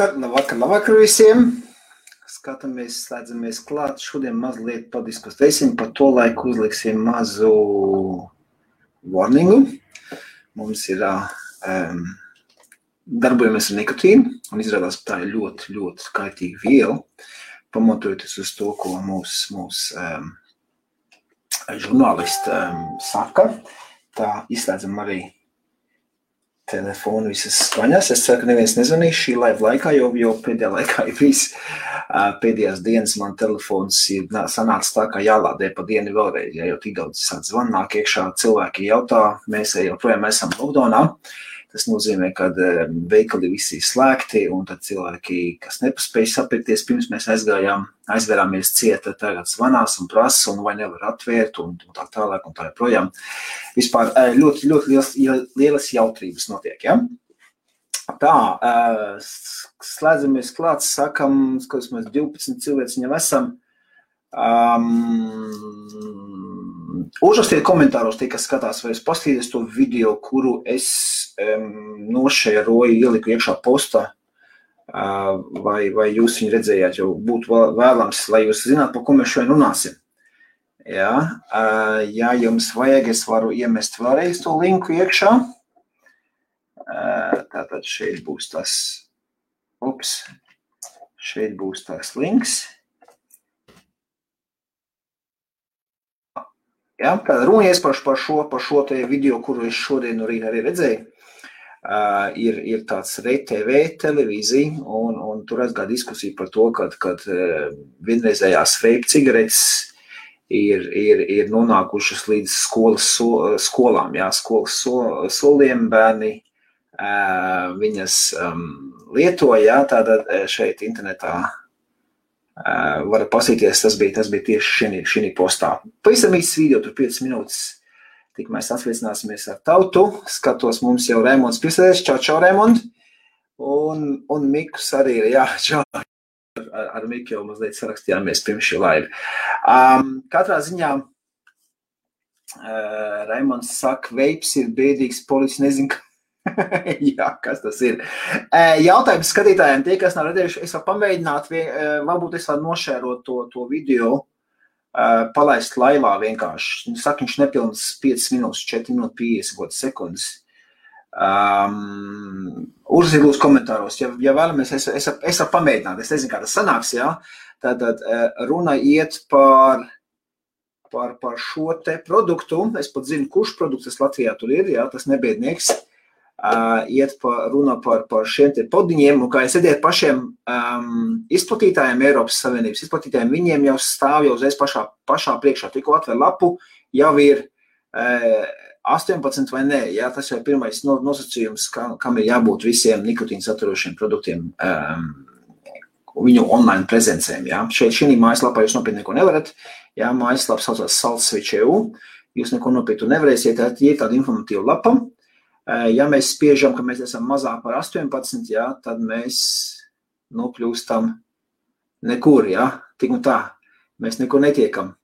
Labvakar, labvakar, labvakar visiem! Skatāmies, slēdzamies klāt. Šodien mazliet padiskutēsim par to, lai uzliksim mazu warningu. Mums ir um, darbojamies ar nikotīnu, un izrādās, ka tā ir ļoti, ļoti skaitīga viela, pamatojoties uz to, ko mūsu mūs, um, žurnālisti um, saka. Tā izslēdzam arī telefonu visas skaņas. Es ceru, ka neviens nezvanīs šī laiva laikā, jo, jo pēdējā laikā ir bijis pēdējās dienas man telefons ir sanācis tā, kā jālādē pa dienu vēlreiz, ja jau tik daudz sāk zvan, nāk iekšā cilvēki jautā, mēs joprojām esam lockdownā. Tas nozīmē, ka veikali visi ir slēgti, un tad cilvēki, kas nepaspēja sapirkties, pirms mēs aizgājām, aizvērāmies cieta, tagad zvanās un prasa, un vai nevar atvērt, un, un tā tālāk, un tā joprojām. Vispār ļoti, ļoti liels, lielas jautrības notiek, ja? Tā, slēdzamies klāt, sakam, ka mēs 12 cilvēks viņam esam. Um, Uzrakstiet komentāros, tie, kas skatās, vai es paskatīties to video, kuru es um, nošēroju, ieliku iekšā postā, uh, vai, vai jūs viņu redzējāt, jo būtu vēlams, lai jūs zinātu, par ko mēs šodien runāsim. Ja, uh, ja jums vajag, es varu iemest vēlreiz to linku iekšā. Uh, tātad šeit būs tas, ups, šeit būs tas links. Ja, kad runies par, par šo, par šo video, kuru es šodien no rīta arī redzēju, uh, ir, ir tāds RTV televīzija, un, un tur aizgāja diskusija par to, ka kad, uh, vienreizējās veip cigaretes ir, ir, ir nonākušas līdz skolas so, skolām, jā, skolas so, soliem bērni uh, viņas um, lietoja, tātad šeit internetā. Uh, varat pasīties, tas bija, tas bija tieši šī postā. Pavisam īsts video, tur 5 minūtes. Tik mēs atsveicināsimies ar tautu. Skatos, mums jau Rēmons piesēdēs. Čau, čau, Rēmond. Un, un Mikus arī ir, jā, čau. Ar, ar Miku jau mazliet sarakstījāmies pirms šī laiva. Um, katrā ziņā uh, Rēmons saka, veips ir bēdīgs, policija nezin, Jā, kas tas ir? Jautājums skatītājiem, tie, kas nav redzējuši, es varu pamēģināt, varbūt es varu nošērot to, to video, palaist laivā vienkārši. Saka, viņš nepilns 5 minūtes, 4 minūtes 50 sekundes. Um, lūdzu, komentāros, ja, ja vēlamies, es, es, es varu pamēģināt, es nezinu, kā tas sanāks, jā. Tātad runa iet par, par, par šo te produktu, es pat zinu, kurš produkts tas Latvijā tur ir, jā, tas nebiednieks. Uh, iet pa, runa par, par šiem podiņiem, un kā es redzēju, pašiem um, izplatītājiem, Eiropas Savienības izplatītājiem, viņiem jau stāv jau uzreiz pašā, pašā priekšā. Tikko atver lapu, jau ir uh, 18 vai nē. Jā, tas jau ir pirmais no, nosacījums, ka, kam ir jābūt visiem nikotīnu saturošiem produktiem. Um, Viņu online prezencēm. Jā. Šeit, šī mājaslapā jūs nopietni neko nevarat. Jā, mājaslapa saucās Saltsvich.eu. Jūs neko nopietnu nevarēsiet. Tā ir tāda informatīva lapa. Uh, Ja mēs spiežam, ka mēs esam mazāk par 18, jā, tad mēs nokļūstam nekur, jā, tik un tā. Mēs nekur netiekam.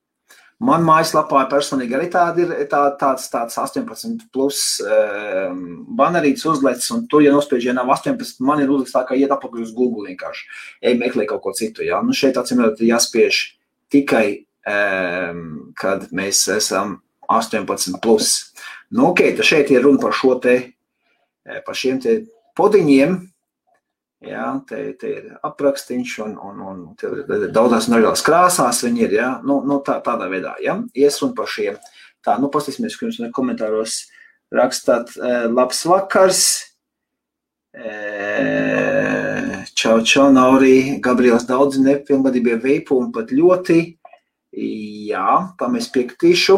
Man mājaslapā personīgi arī tāda ir tā, tāds, tāds 18 plus um, banerīts uzlicis, un tur, ja nospiež, ja nav 18, man ir uzlicis tā, ka iet apakaļ uz Google vienkārši. Ej meklē kaut ko citu, jā. Nu šeit atcīmredzot jāspiež tikai, um, kad mēs esam 18 plus. Nu, ok, tad šeit ir runa par šo te, e, par šiem te podiņiem. Jā, te, te ir aprakstīns un, un, un daudzās dažādās krāsās viņi ir, jā, nu, nu tā, tādā veidā, jā, ies un par šiem. Tā, nu, pastīsimies, ka jums komentāros rakstāt e, labs vakars. E, čau, čau, Nauri, Gabriels daudz nepilngadīgie veipu un pat ļoti. Jā, tā mēs piekritīšu.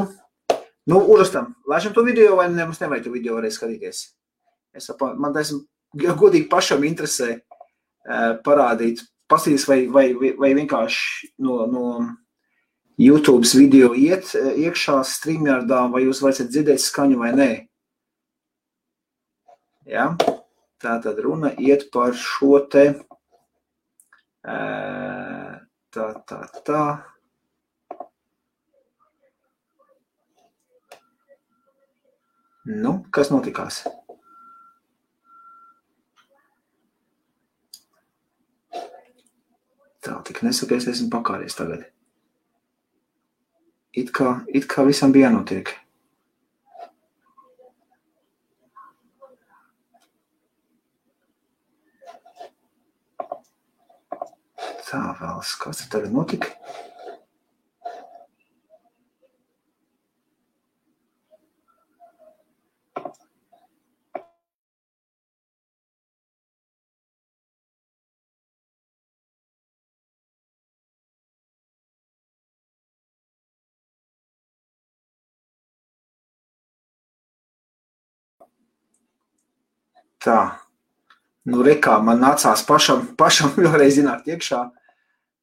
Nu, uzrakstām, laižam to video, vai ne, mums nevajag to video varēs skatīties. Es man tas godīgi pašam interesē parādīt, pasīties, vai, vai, vai vienkārši no, no YouTube video iet iekšā streamjārdā, vai jūs varat dzirdēt skaņu vai nē. Ja? Tā tad runa iet par šo te, tā, tā, tā. Nu, kas notikās? notika. Nesaku, es esmu pakāries tagad. It kā, it kā visam bija jānotiek. Tā vēl, kas tur tagad notika? Tā, nu, rekā man nācās pašam, pašam vēlreiz zināt iekšā.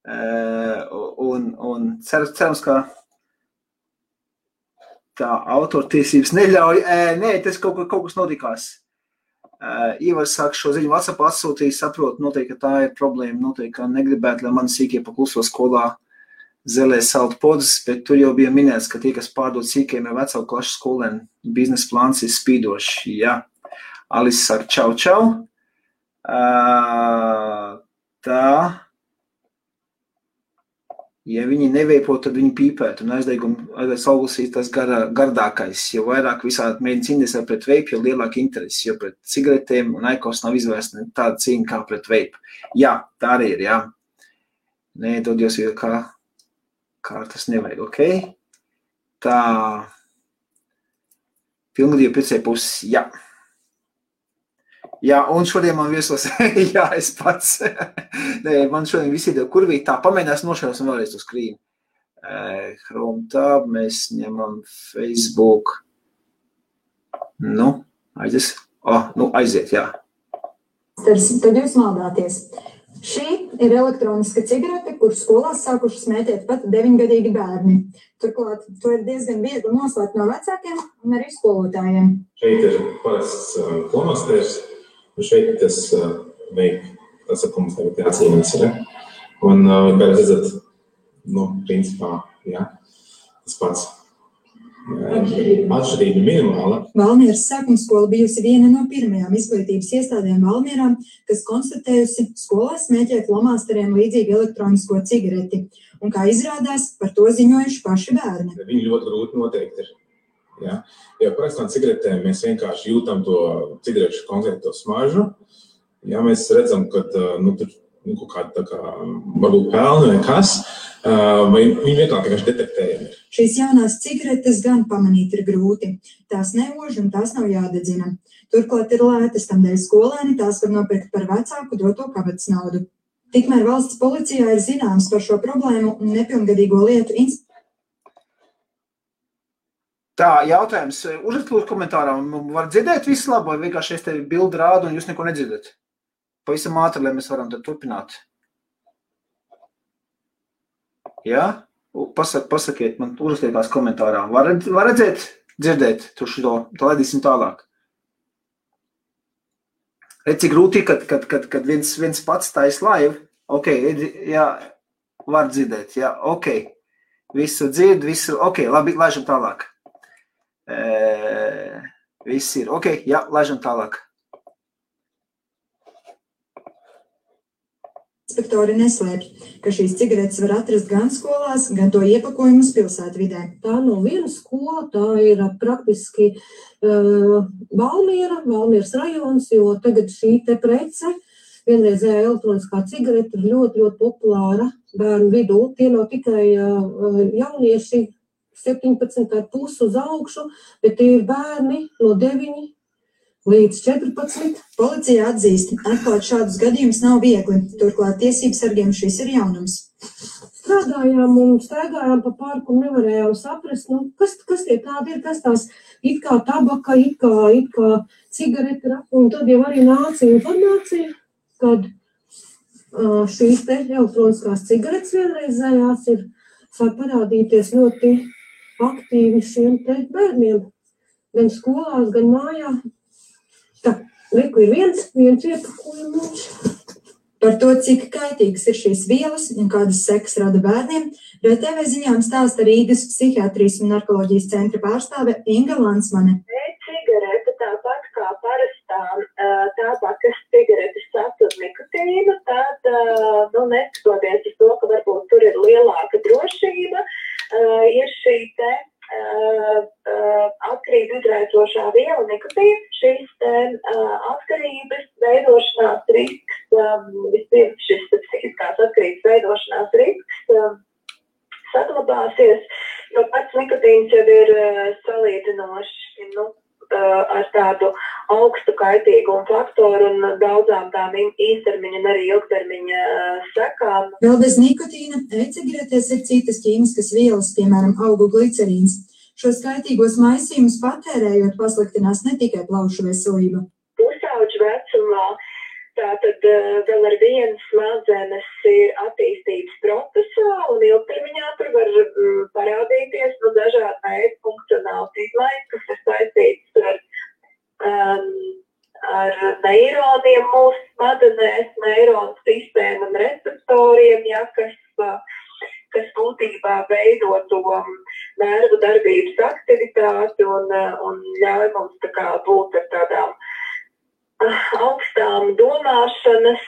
Un, un cer, cerams, ka tā autortiesības neļauj. Nē, tas kaut, kaut kas notikās. Ivars saka, šo ziņu WhatsApp atsūtīja, saprot, noteikti, ka tā ir problēma. Noteikti, ka negribētu, lai mani sīkie pakluso skolā zelē saldu podzes, bet tur jau bija minēts, ka tie, kas pārdod sīkiem, ir vecāku klašu skolēni, biznesa plāns ir spīdošs. Jā. Alice saka čau, čau. Uh, tā. Ja viņi neveipo, tad viņi pīpētu. Un aizliegums augustīs tas gar, gardākais. Jo vairāk visādi mēģina cīnīties pret veipu, jo lielāka interese. Jo pret cigaretēm un aikos nav izvērsta tāda cīņa kā pret veipu. Jā, tā arī ir. Jā. Nē, dod jūs jau kā, kā tas nevajag. Ok. Tā. Pilngadība piecai puses. Jā. Jā, un šodien man viesos, jā, es pats. Nē, man šodien visi ir kurvī tā, pamēģinās nošķiros un vēlreiz uz krīnu. Chrome tab, mēs ņemam Facebook. Nu, aizies. Oh, nu, aiziet, jā. Tad jūs maldāties. Šī ir elektroniska cigarete, kuras skolās sākuši smēķēt pat deviņgadīgi bērni. Turklāt to ir diezgan viegli noslēpt no vecākiem un arī skolotājiem. Šeit ir parasts klonosters. Uh, Un šeit tas veik, tas, ar ko mums tagad jācīnās. Ja? Un, kā jūs redzat, nu, principā, ja, tas pats. Atšķirība minimāla. Valmieras sākuma skola bijusi viena no pirmajām izglītības iestādēm Valmierā, kas konstatējusi skolā smēķēt lomāsteriem līdzīgu elektronisko cigareti. Un kā izrādās, par to ziņojuši paši bērni. Viņi ļoti grūti noteikti ir. Ja? Jo parastām cigaretēm mēs vienkārši jūtam to cigarešu konkrēto smaržu. Ja mēs redzam, ka nu, tur nu, kaut kāda kā varbūt pelna vai kas, vai viņi vienkārši detektējami ir. Šīs jaunās cigaretes gan pamanīt ir grūti. Tās neož un tās nav jādedzina. Turklāt ir lētas, tādēļ skolēni tās var nopirkt par vecāku doto kabatas naudu. Tikmēr valsts policijā ir zināms par šo problēmu un nepilngadīgo lietu inspekciju Tā, jautājums. Uzrakstiet, lūdzu, komentārā. Var dzirdēt visu labu, vai vienkārši es tevi bildi rādu un jūs neko nedzirdat? Pavisam ātri, lai mēs varam turpināt. Jā? Pasak, pasakiet man, uzrakstiet tās komentārā. Var, var redzēt, dzirdēt, tur šo, tā laidīsim tālāk. Redz, cik grūti, kad, kad, kad, kad viens, viens pats taisa laivu. Ok, jā, var dzirdēt, jā, ok. Visu dzird, visu, ok, labi, laižam tālāk. Viss ir ok, jā, laižam tālāk. Inspektori neslēpj, ka šīs cigaretes var atrast gan skolās, gan to iepakojumus pilsētvidē. Tā nav viena skola, tā ir praktiski uh, Valmiera, Valmieras rajons, jo tagad šī te prece, vienreizējā elektroniskā cigarete ir ļoti, ļoti populāra bērnu vidū. Tie nav tikai uh, jaunieši, 17,5 uz augšu, bet tie ir bērni no 9 līdz 14. Policija atzīst, atklāt šādus gadījumus nav viegli. Turklāt tiesības sargiem šis ir jaunums. Strādājām un staigājām pa parku un nevarējām saprast, nu, kas, kas tie tādi ir, kas tās it kā tabaka, it kā, it kā cigarete. Un tad jau arī nāca informācija, kad uh, šīs te elektroniskās cigaretes vienreizējās ir sāk parādīties ļoti aktīvi šiem bērniem, gan skolās, gan mājā. Tā, liku ir viens, viens iepakojums. Par to, cik kaitīgas ir šīs vielas un kādas sekas rada bērniem, RTV ziņām stāsta Rīgas psihiatrijas un narkoloģijas centra pārstāve Inga Lansmane. Cigarete tāpat kā parastā tābakas cigaretes satur nikotīnu, tad, nu, neskatoties uz to, ka Eh, ir šī te eh, eh, atkarību izraisošā viela, nikotīna, šīs atkarības veidošanās risks, um, vispirms šis psihiskās atkarības veidošanās risks um, saglabāsies, jo pats nikotīns jau ir salīdzinoši nu, ar tādu uh, augstu kaitīgumu faktoru un daudzām tām īstermiņa un arī ilgtermiņa sekām. Vēl bez nikotīna e-cigaretēs ir citas ķīmiskas vielas, piemēram, augu glicerīns. Šos kaitīgos maisījumus patērējot pasliktinās ne tikai plaušu veselība. Pusauģu vecumā Tātad vēl ar vienu smadzenes ir attīstības procesā, un ilgtermiņā tur var parādīties nu, dažādi veidi funkcionāls izmaiņas, kas ir saistītas ar, um, ar neironiem mūsu smadzenēs, neironu sistēmu un receptoriem, ja, kas, kas būtībā veido to nervu darbības aktivitāti un, un ļauj mums tā kā būt ar tādām uh, augstām domāšanas,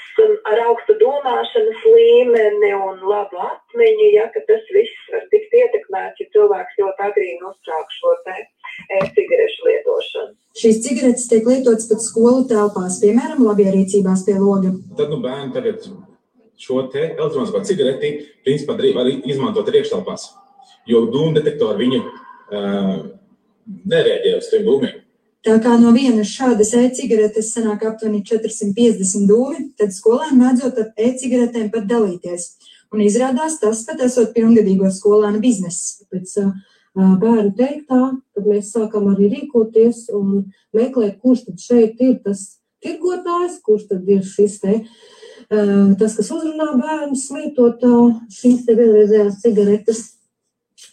ar augstu domāšanas līmeni un labu atmiņu, ja tas viss var tikt ietekmēts, ja cilvēks ļoti agrīni uzsāk šo e-cigarešu lietošanu. Šīs cigaretes tiek lietotas pat skolu telpās, piemēram, labierīcībās pie loga. Tad nu bērni tagad šo te elektronisko cigareti principā var izmantot arī iekštelpās, jo dūmu detektori viņu uh, nereaģē uz tiem dūmiem. Tā kā no vienas šādas e-cigaretes sanāk aptuveni 450 dūmi, tad skolēni mēdzot ar e-cigaretēm pat dalīties. Un izrādās tas pat esot pilngadīgo skolēnu bizness. Pēc uh, bērnu teiktā, tad mēs sākam arī rīkoties un meklēt, kurš tad šeit ir tas tirgotājs, kurš tad ir šis te, uh, tas, kas uzrunā bērnus, lietot uh, šīs te vienreizējās cigaretes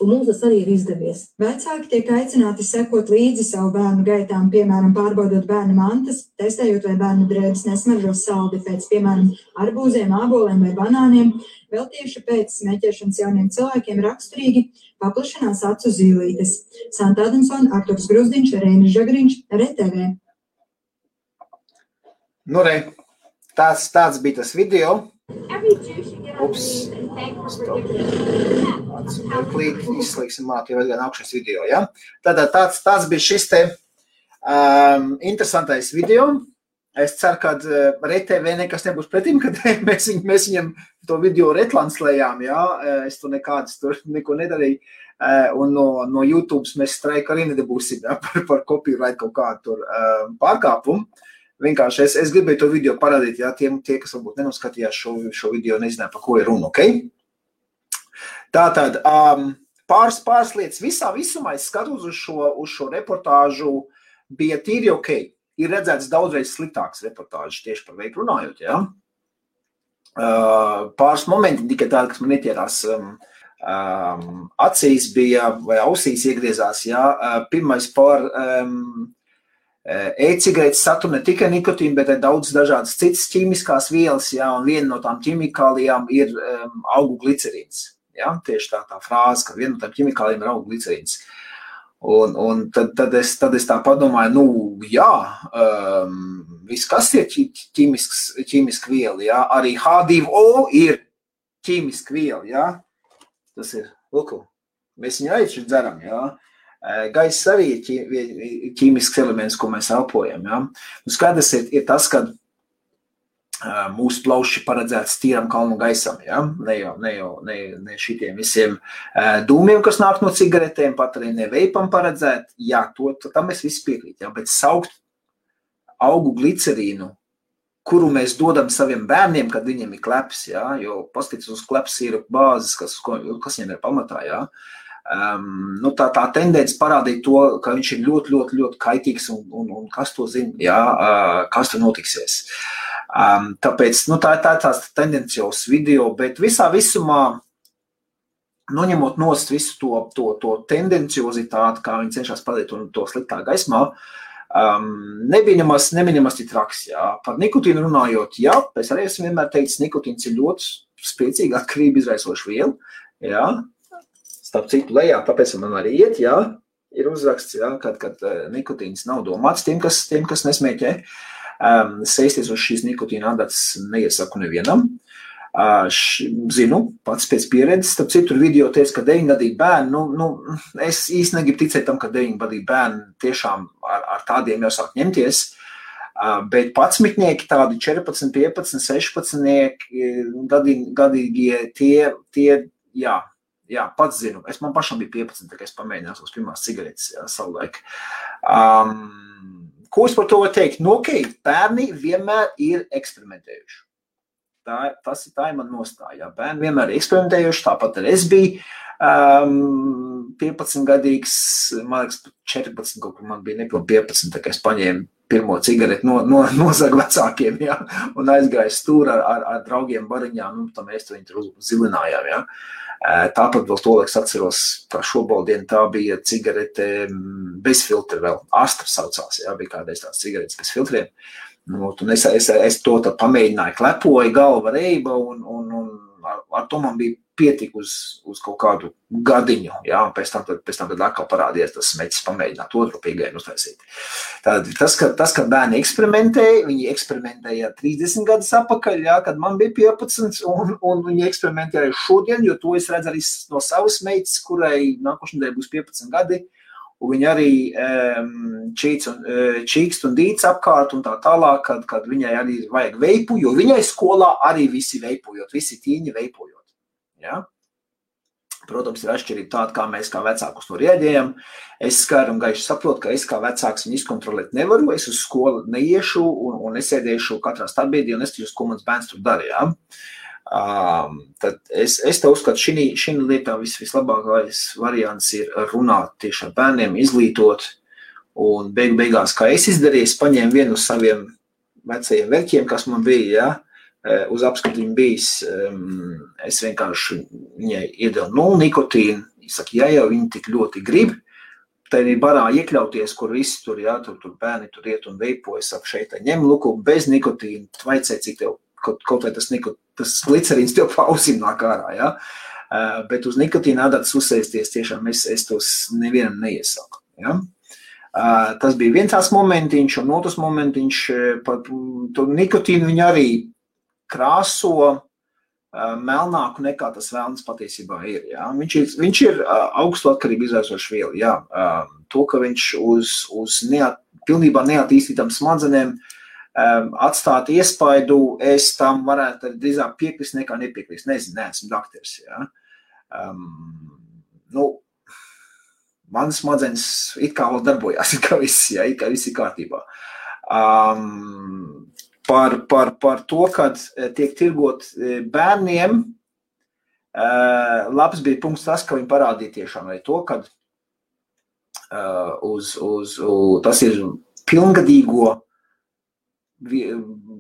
Un mums tas arī ir izdevies. Vecāki tiek aicināti sekot līdzi savu bērnu gaitām, piemēram, pārbaudot bērnu mantas, testējot, vai bērnu drēbes nesmaržo saldi pēc, piemēram, arbūziem, āboliem vai banāniem. Vēl tieši pēc smēķēšanas jauniem cilvēkiem raksturīgi paplašinās acu zīlītes. Santa Adamsona, Arturs Gruzdiņš, Reinis Žagriņš, RTV. Nu, re, tāds, tāds bija tas video. Ups. Mirklīt, izslēgsim māt, jau gan augšas video, ja? Tātad tāds, tāds bija šis te um, interesantais video. Es ceru, ka uh, RTV nekas nebūs pretim, kad mēs, viņ, mēs viņam to video retranslējām, ja? Es tur nekādas tur neko nedarīju. Uh, un no, no YouTube mēs streiku arī nedabūsim ja? par, par copyright kaut kādu tur uh, pārkāpumu. Vienkārši es, es gribēju to video parādīt, ja tiem, tie, kas varbūt nenoskatījās šo, šo video, nezināja, par ko ir runa. Okay? Tātad um, pāris, pāris lietas. Visā visumā es skatos uz šo, uz šo reportāžu, bija tīri ok. Ir redzēts daudzreiz sliktāks reportāžas tieši par veidu runājot. Ja? Uh, pāris momenti tikai tādi, kas man neķērās um, um, acīs, bija vai ausīs iegriezās. Ja? Uh, pirmais par um, E-cigaretes satur ne tikai nikotīnu, bet arī daudz dažādas citas ķīmiskās vielas, jā, un viena no tām ķimikālijām ir um, augu glicerīns. Jā, tieši tā, tā frāze, ka viena no tām ķimikālijām ir augu glicerīns. Un, un tad, tad, es, tad es tā padomāju, nu, jā, um, viss, kas ir ķīmiska viela, jā, arī H2O ir ķīmiska viela, jā. Tas ir, lūk, mēs viņu arī dzeram, jā. Gaiss arī ir ķīmisks elements, ko mēs elpojam. Ja? Nu, skaidrs ir, ir tas, ka mūsu plauši paredzēts tīram kalnu gaisam, ja? ne jau, ne jau ne, ne šitiem visiem dūmiem, kas nāk no cigaretēm, pat arī ne veipam paredzēt. Jā, to, tam mēs visi piekrīt, ja? bet saukt augu glicerīnu, kuru mēs dodam saviem bērniem, kad viņiem ir kleps, ja? jo paskatās uz kleps ir bāzes, kas, kas viņiem ir pamatā, ja? Um, nu, tā, tā tendence parādīt to, ka viņš ir ļoti, ļoti, ļoti kaitīgs un, un, un kas to zina, jā, uh, kas tur notiksies. Um, tāpēc nu, tā, tā ir tāds tendenciāls video, bet visā visumā, noņemot nost visu to, to, to tendenciozitāti, kā viņi cenšas padarīt to, to sliktā gaismā, um, nebija nemaz, nemaz tik traks. Jā. Par nikotīnu runājot, jā, es arī esmu vienmēr teicis, nikotīns ir ļoti spēcīga atkarība izraisoša viela. Jā, starp citu, lejā, tāpēc man arī iet, jā, ir uzraksts, jā, kad, kad eh, nikotīns nav domāts tiem, kas, tiem, kas nesmēķē. Um, sēsties uz šīs nikotīna adatas neiesaku nevienam. Š, zinu, pats pēc pieredzes, starp citu, video teica, ka 9 gadīgi bērni, nu, nu, es īsti negribu ticēt tam, ka 9 gadīgi bērni tiešām ar, ar tādiem jau sāk ņemties. Bet patsmitnieki, tādi 14, 15, 16 gadīgi, gadīgie, tie, tie, jā, jā, pats zinu. Es man pašam bija 15, kad es pamēģināju savas pirmās cigaretes savulaik. Um, ko es par to varu teikt? Nu, ok, bērni vienmēr ir eksperimentējuši. Tā, tas ir tā ir mana nostāja. Bērni vienmēr ir eksperimentējuši, tāpat arī es biju. Um, 15 gadīgs, man liekas, 14, kaut kur man bija nepilnīgi 15, tā kā es paņēmu pirmo cigareti no, no, nozagu vecākiem, ja, un aizgāju stūri ar, ar, ar draugiem bariņā, nu, tam mēs viņu tur zilinājām, ja. Tāpat vēl to laiks atceros, kā šobaldienu tā bija cigarete bez filtra vēl, Astra saucās, ja, bija kādreiz tās cigaretes bez filtriem. Nu, es, es, es to pamēģināju, klepoju galva reiba, un, un, un ar, ar to man bija pietika uz, uz kaut kādu gadiņu. Jā, pēc tam, tad, pēc tam atkal parādījās tas smēķis, pamēģināt otru pīgājienu uztaisīt. Tad, tas, ka, tas, ka bērni eksperimentēja, viņi eksperimentēja 30 gadus atpakaļ, jā, kad man bija 15, un, un viņi eksperimentēja šodien, jo to es redzu arī no savas meitas, kurai nākošajā nedēļā būs 15 gadi. Un viņi arī um, čīks un, uh, čīkst un dīts apkārt un tā tālāk, kad, kad viņai arī vajag veipu, jo viņai skolā arī visi veipojot, visi tīņi veipojot. Ja? Protams, ir atšķirība tāda, kā mēs kā vecāki uz to rēģējam. Es skaidri un gaiši saprotu, ka es kā vecāks viņu izkontrolēt nevaru. Es uz skolu neiešu un, un nesēdēšu katrā starpbrīdī un neskatīšos, ko mans bērns tur dara. Ja? Um, tad es, es te uzskatu, ka šī lietā vis, vislabākais variants ir runāt tieši ar bērniem, izglītot. Un beig, beigās, kā es izdarīju, es paņēmu vienu no saviem vecajiem verkiem, kas man bija. Ja, uz apskatījuma bijis, um, es vienkārši viņai iedevu nulli nikotīnu. Es saku, ja jau viņi tik ļoti grib, tad ir barā iekļauties, kur visi tur, jā, tur, tur bērni tur iet un veipo. Es saku, šeit ņem luku bez nikotīna, vaicē, cik tev kaut, kaut vai tas, niko, tas glicerīns tev pa ausīm nāk ārā. Ja? Uh, bet uz nikotīna adatas uzsēsties tiešām es, es tos nevienam neiesaku. Ja? Uh, tas bija viens tās momentiņš, un otrs momentiņš par to nikotīnu viņi arī krāso uh, melnāku nekā tas vēlams patiesībā ir. Ja? Viņš ir, viņš ir uh, augstu atkarību izraisošs viela. Ja? Uh, to, ka viņš uz, uz neat, pilnībā neattīstītām smadzenēm uh, um, atstāt iespaidu, es tam varētu drīzāk piekrist nekā nepiekrist. Nezinu, neesmu dakteris. Ja? Um, nu, manas smadzenes it kā vēl darbojās, it kā viss, ja, it kā viss ir kārtībā. Um, par, par, par to, kad eh, tiek tirgot eh, bērniem, uh, labs bija punkts tas, ka viņi parādīja tiešām arī to, kad uh, uz, uz, uz, tas ir pilngadīgo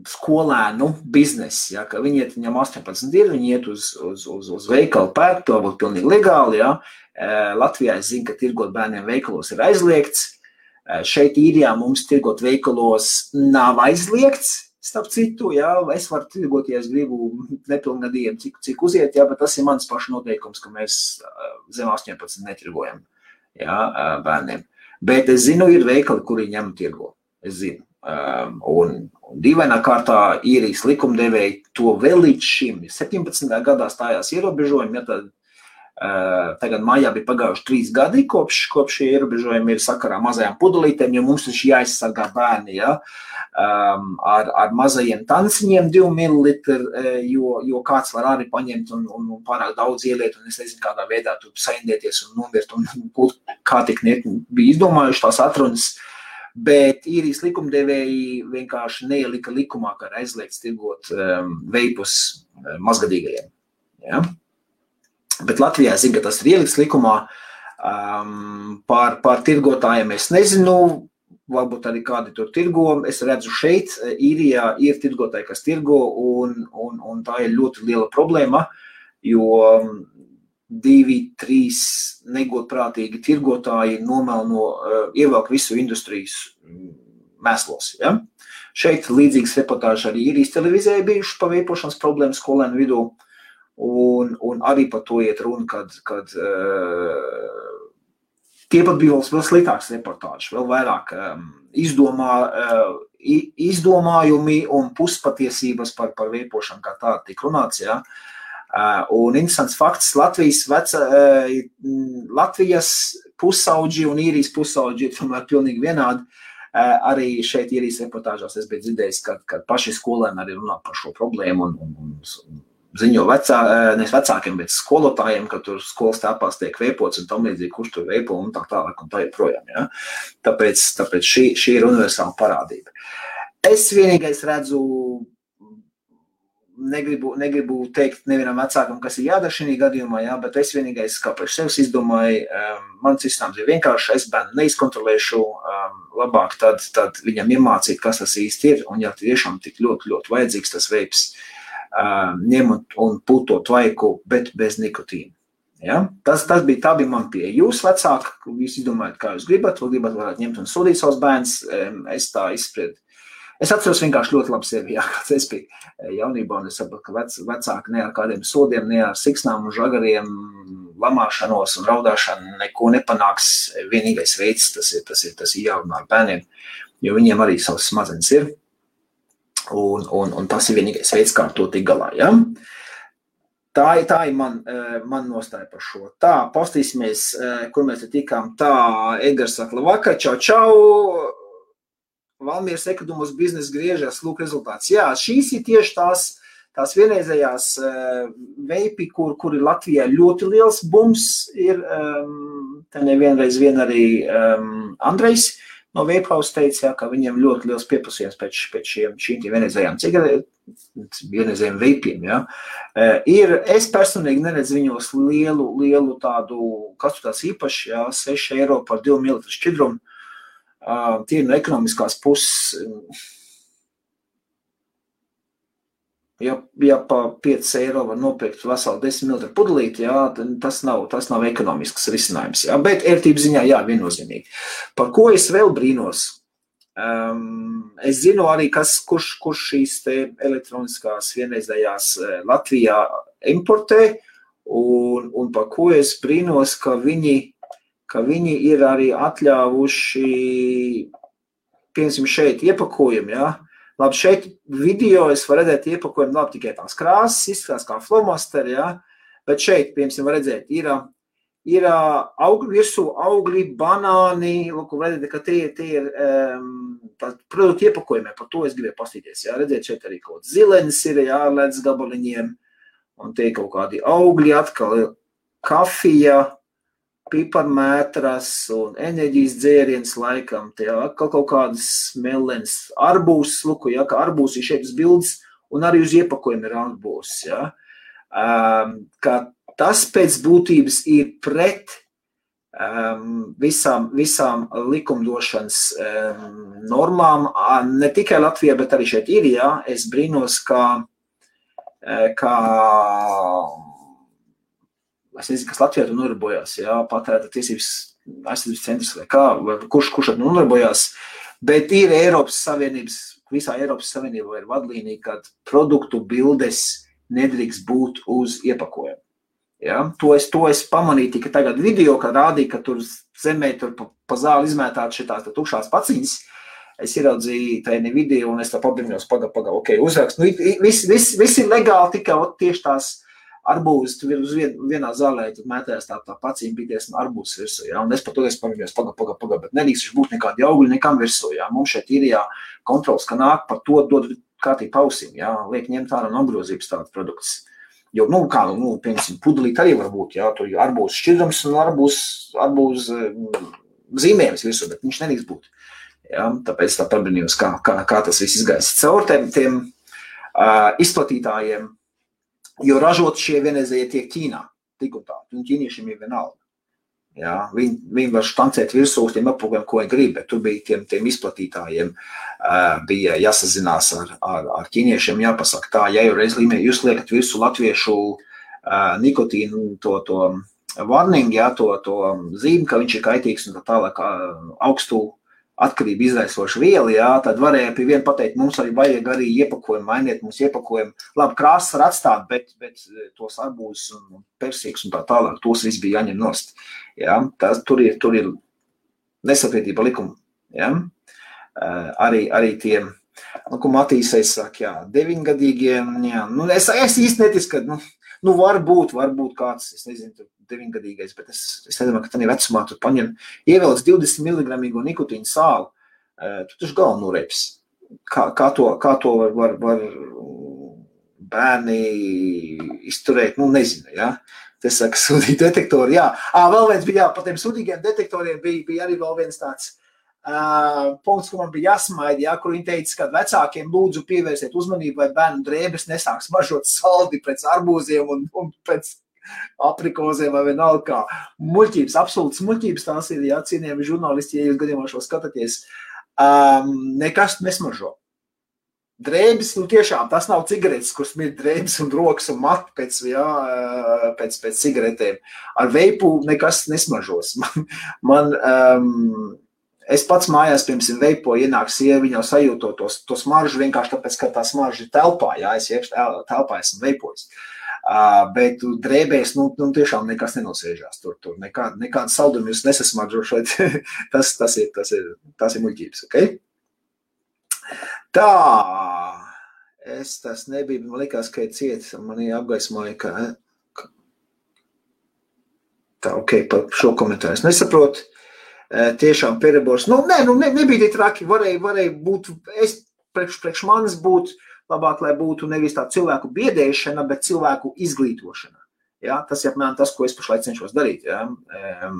skolēnu bizness. Ja, viņi iet, viņam 18 ir, viņi iet uz, uz, uz, uz veikalu pērk, to būtu pilnīgi legāli. Ja. Latvijā es zinu, ka tirgot bērniem veikalos ir aizliegts. Šeit īrijā mums tirgot veikalos nav aizliegts. Starp citu, jā, es varu tirgot, ja es gribu nepilngadīgiem, cik, cik uziet, jā, bet tas ir mans pašu noteikums, ka mēs zem 18 netirgojam jā, bērniem. Bet es zinu, ir veikali, kuri ņem tirgo. Es zinu. Un, un dīvainā kārtā īrijas likumdevēji to vēl līdz šim 17. gadā stājās ierobežojumi. Ja tad, uh, tagad mājā bija pagājuši trīs gadi, kopš, kopš šie ierobežojumi ir sakarā mazajām pudelītēm, jo mums taču jāizsargā bērni. Ja? Um, ar, ar mazajiem tanciņiem, 2 ml, jo, jo kāds var arī paņemt un, un, un pārāk daudz ieliet, un es nezinu, kādā veidā tur saindēties un nomirt, un kā tik ne, bija izdomājuši tās atrunas. Uh, bet īrijas likumdevēji vienkārši neielika likumā, ka aizliegts tirgot um, veipus um, mazgadīgajiem. Ja? Bet Latvijā zina, ka tas ir ielikts likumā. Um, par, par tirgotājiem es nezinu, varbūt arī kādi tur tirgo. Es redzu, šeit īrijā ir tirgotāji, kas tirgo, un, un, un tā ir ļoti liela problēma, jo um, divi, trīs negodprātīgi tirgotāji nomelno, uh, ievelk visu industrijas mm, mēslos. Ja? Šeit līdzīgas reportāžas arī īrijas televīzijā bijušas par veipošanas problēmu skolēnu vidū, un, un arī par to iet runa, kad, kad uh, Tie pat bija vēl sliktāks reportāžs, vēl vairāk um, izdomā, uh, izdomājumi un puspatiesības par, par veipošanu kā tādu tik runāts. Ja? Uh, un interesants fakts, Latvijas, veca, uh, Latvijas pusauģi un īrijas pusauģi ir tomēr pilnīgi vienādi. Uh, arī šeit īrijas reportāžās es biju dzirdējis, ka, ka paši skolēni arī runā par šo problēmu un, un, un ziņo vecā, nevis vecākiem, bet skolotājiem, ka tur skolas telpās tiek veipots un tam līdzīgi, kurš tur veipo un tā tālāk un tā joprojām. Ja? Tāpēc, tāpēc šī, šī ir universāla parādība. Es vienīgais redzu, negribu, negribu teikt nevienam vecākam, kas ir jādara šī gadījumā, jā, bet es vienīgais, kā priekš sevis izdomāju, um, mans sistēmas ir vienkārši, es bērnu neizkontrolēšu um, labāk, tad, tad viņam iemācīt, kas tas īsti ir, un ja tiešām tik ļoti, ļoti vajadzīgs tas veips, uh, ņemot un putot tvaiku, bet bez nikotīna. Ja? Tas, tas bija, tā bija man pieeja. Jūs vecāki, jūs izdomājat, kā jūs gribat, vai gribat varētu ņemt un sodīt savus bērnus. Es tā izspriedu. Es atceros vienkārši ļoti labi sevi, jā, kāds es biju jaunībā, un es saprotu, ka vec, vecāki ne ar kādiem sodiem, ne ar siksnām un žagariem, lamāšanos un raudāšanu neko nepanāks. Vienīgais veids tas ir, tas ir, tas ir jārunā ar bērniem, jo viņiem arī savas smadzenes ir. Un, un, un tas ir vienīgais veids, kā ar to tikt galā. Ja? Tā, tā ir man, man nostāja par šo. Tā, postīsimies, kur mēs tikām. Tā, Edgars saka, labvakar, čau, čau. Valmieras ekonomos biznesa griežas, lūk, rezultāts. Jā, šīs ir tieši tās, tās vienreizējās uh, veipi, kur, kur ir Latvijā ļoti liels bums. Ir um, te nevienreiz vien arī um, Andrejs. Uh, no Vīpaus teica, jā, ka viņiem ļoti liels pieprasījums pēc, pēc šiem, šīm vienreizējām cigaretēm, veipiem. Ja. Ir, es personīgi neredzu viņos lielu, lielu tādu, kas tur tāds īpašs, jā, 6 eiro par 2 ml šķidrumu. Ir no ekonomiskās puses Ja, ja pa 5 eiro var nopirkt veselu 10 ml pudelīti, jā, tas, nav, tas nav ekonomisks risinājums. Jā, bet ērtības ziņā, jā, viennozīmīgi. Par ko es vēl brīnos? Um, es zinu arī, kas, kurš, kurš šīs elektroniskās vienreizējās Latvijā importē, un, un par ko es brīnos, ka viņi, ka viņi ir arī atļāvuši, piemēram, šeit iepakojumi, jā, Labi, šeit video es varu redzēt iepakojumu, labi, tikai tās krāsas izskatās kā flomasteri, ja? bet šeit, piemēram, var redzēt, ir, ir augļu virsū augļi, banāni, lūk, redzēt, ka tie, tie ir um, produktu iepakojumi, par to es gribēju pastīties, ja? redzēt, šeit arī kaut zilenis ir, jā, ledz gabaliņiem, un tie kaut kādi augļi atkal, kafija, piparmētras un enerģijas dzēriens laikam, tie atkal kaut kādas melens, arbūs, luku, ja, ka arbūs ir šeit bildes, un arī uz iepakojuma ir arbūs, ja. Um, ka tas pēc būtības ir pret um, visām, visām likumdošanas um, normām, ne tikai Latvijā, bet arī šeit ir, ja, es brīnos, ka, ka es nezinu, kas Latvijā tur nodarbojās, jā, patērēta tiesības aizsardzības centrs vai kā, vai kurš, kurš ar nodarbojās, bet ir Eiropas Savienības, visā Eiropas Savienībā ir vadlīnija, ka produktu bildes nedrīkst būt uz iepakojuma. Ja? To, es, to es pamanīju tikai tagad video, kad rādīja, ka tur zemē tur pa, pa zāli izmētāt šitās tukšās paciņas. Es ieraudzīju tajā video, un es tā pabrīnījos, pagaidi, pagaidi, ok, uzrakst. Nu, viss vis, vis ir legāli, tikai tieši tās arbūzi, tu uz vien, vienā zālē mētēs tā, tā pacīm bities un arbūzi virsū, jā, un es par to es pamanījos, paga, paga, paga, bet nedrīkst būt nekādi augļi nekam virsū, jā, mums šeit ir jā, kontrols, ka nāk par to dod kārtīgi pausim, jā, liek ņemt ārā no apgrozības tādu produkts. Jo, nu, kā, nu, piemēram, pudelīt arī var būt, jā, tur arbūs šķidrums un arbūs, arbūs mm, zīmējums virsū, bet viņš nedrīkst būt. Jā, tāpēc tā pabrīnījos, kā, kā, kā tas viss izgaisa. Caur tiem, tiem uh, izplatītājiem, Jo ražot šie vienreizējie tiek Ķīnā, tik un tā, un ķīniešiem ir vienalga. Jā, viņi, viņi var štancēt virsū uz tiem apgabaliem, ko viņi grib, tur bija tiem, tiem izplatītājiem, bija jāsazinās ar, ar, ar ķīniešiem, jāpasaka tā, ja jau reiz līmenī jūs liekat virsū latviešu nikotīnu to, to warning, jā, to, to zīmi, ka viņš ir kaitīgs un tā tālāk augstu atkarību izraisoša viela, jā, tad varēja pie viena pateikt, mums arī vajag arī iepakojumu, mainiet mums iepakojumu. Labi, krāsas var atstāt, bet, bet tos arbūzus un persīgus un tā tālāk, tos viss bija jāņem nost. Jā, tas, tur ir, tur ir nesakritība likuma. Jā. Arī, arī tiem, nu, ko Matīs saka, jā, deviņgadīgiem, jā, nu, es, es īsti neticu, ka, nu, nu, varbūt, varbūt kāds, es nezinu, deviņgadīgais, bet es, es nedomāju, ka tādā vecumā tu paņem ievēlēts 20 mg nikotīnu sāli, tu taču galvu noreips. Kā, kā, to, kā to var, var, var bērni izturēt, nu nezinu, ja? Tas saka, sūdīgi detektori, jā. Ā, vēl viens bija, jā, pa tiem sūdīgiem detektoriem bija, bija arī vēl viens tāds uh, punkts, kur man bija jāsmaida, jā, kur viņi teica, ka vecākiem lūdzu pievērsiet uzmanību, vai bērnu drēbes nesāks mažot saldi pēc arbūziem un, un pēc aprikozēm vai vienalga kā muļķības, absolūts muļķības tās ir, jā, cienījami žurnālisti, ja jūs gadījumā šo skatāties, um, nekas nesmaržo. Drēbes, nu tiešām tas nav cigaretes, kur smir drēbes un rokas un matu pēc, jā, pēc, pēc cigaretēm. Ar veipu nekas nesmažos. Man, man um, es pats mājās, piemēram, veipo ienāk viņa jau sajūto tos, to smaržu vienkārši tāpēc, ka tā smarža ir telpā, jā, es iekšā telpā esmu veipojis. Uh, Bet drēbēs, nu, nu tiešām nekas nenosēžās. Tur, tur nekāda, nekāda salduma jūs nesasmaržo. tas, tas ir, tas ir, tas ir muļķības. Okay? Tā, es tas nebiju, man likās, ka ir ciets, man apgaismoja, ka, ka tā, ok, par šo komentāru es nesaprotu. Tiešām peribors, nu, nē, nu, ne, nebija tik traki, varēja, varēja būt, es priekš, priekš manis būtu, labāk, lai būtu nevis tā cilvēku biedēšana, bet cilvēku izglītošana. Ja? Tas ir apmēram tas, ko es pašlaik cenšos darīt. Ja? Um,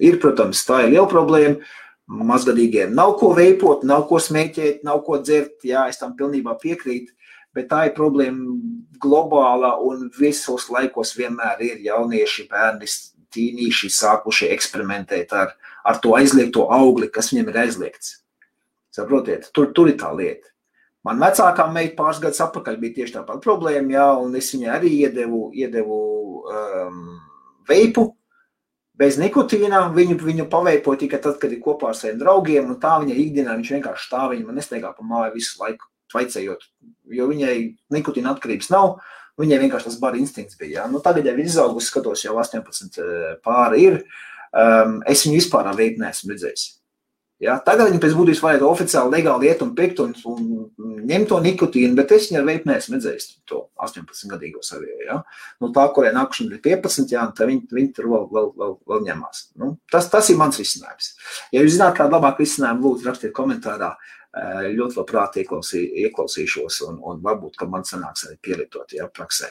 ir, protams, tā ir liela problēma. Mazgadīgiem nav ko veipot, nav ko smēķēt, nav ko dzert. Jā, es tam pilnībā piekrītu. Bet tā ir problēma globāla un visos laikos vienmēr ir jaunieši, bērni, tīnīši sākuši eksperimentēt ar, ar to aizliegto augli, kas viņiem ir aizliegts. Saprotiet, tur, tur ir tā lieta. Man vecākā meita pāris gadus atpakaļ bija tieši tāpat problēma, jā, un es viņai arī iedevu, iedevu um, veipu bez nikotīna. Viņu, viņu paveipoja tikai tad, kad ir kopā ar saviem draugiem, un tā viņa ikdienā viņš vienkārši stāv, viņa man nesteigā pa māju visu laiku tvaicējot, jo viņai nikotīna atkarības nav. Viņai vienkārši tas bara instinkts bija. Jā. Nu, tagad jau ir izaugusi, skatos, jau 18 eh, pāri ir. Um, es viņu vispār veidu neesmu redzējis. Ja? Tagad viņi pēc būtības varētu oficiāli legāli iet un pikt un, un ņemt to nikotīnu, bet es viņu ar veidu neesmu redzējis to 18 gadīgo savie. Ja? Nu, tā, kurai nākušana ir 15, jā, tad viņi, viņi tur vēl, vēl, vēl, vēl ņemās. Nu, tas, tas ir mans risinājums. Ja jūs zināt, kādu labāku risinājumu, lūdzu, rakstiet komentārā. Eh, ļoti labprāt ieklausī, ieklausīšos un, un varbūt, ka man sanāks arī pielietot, ja, praksē.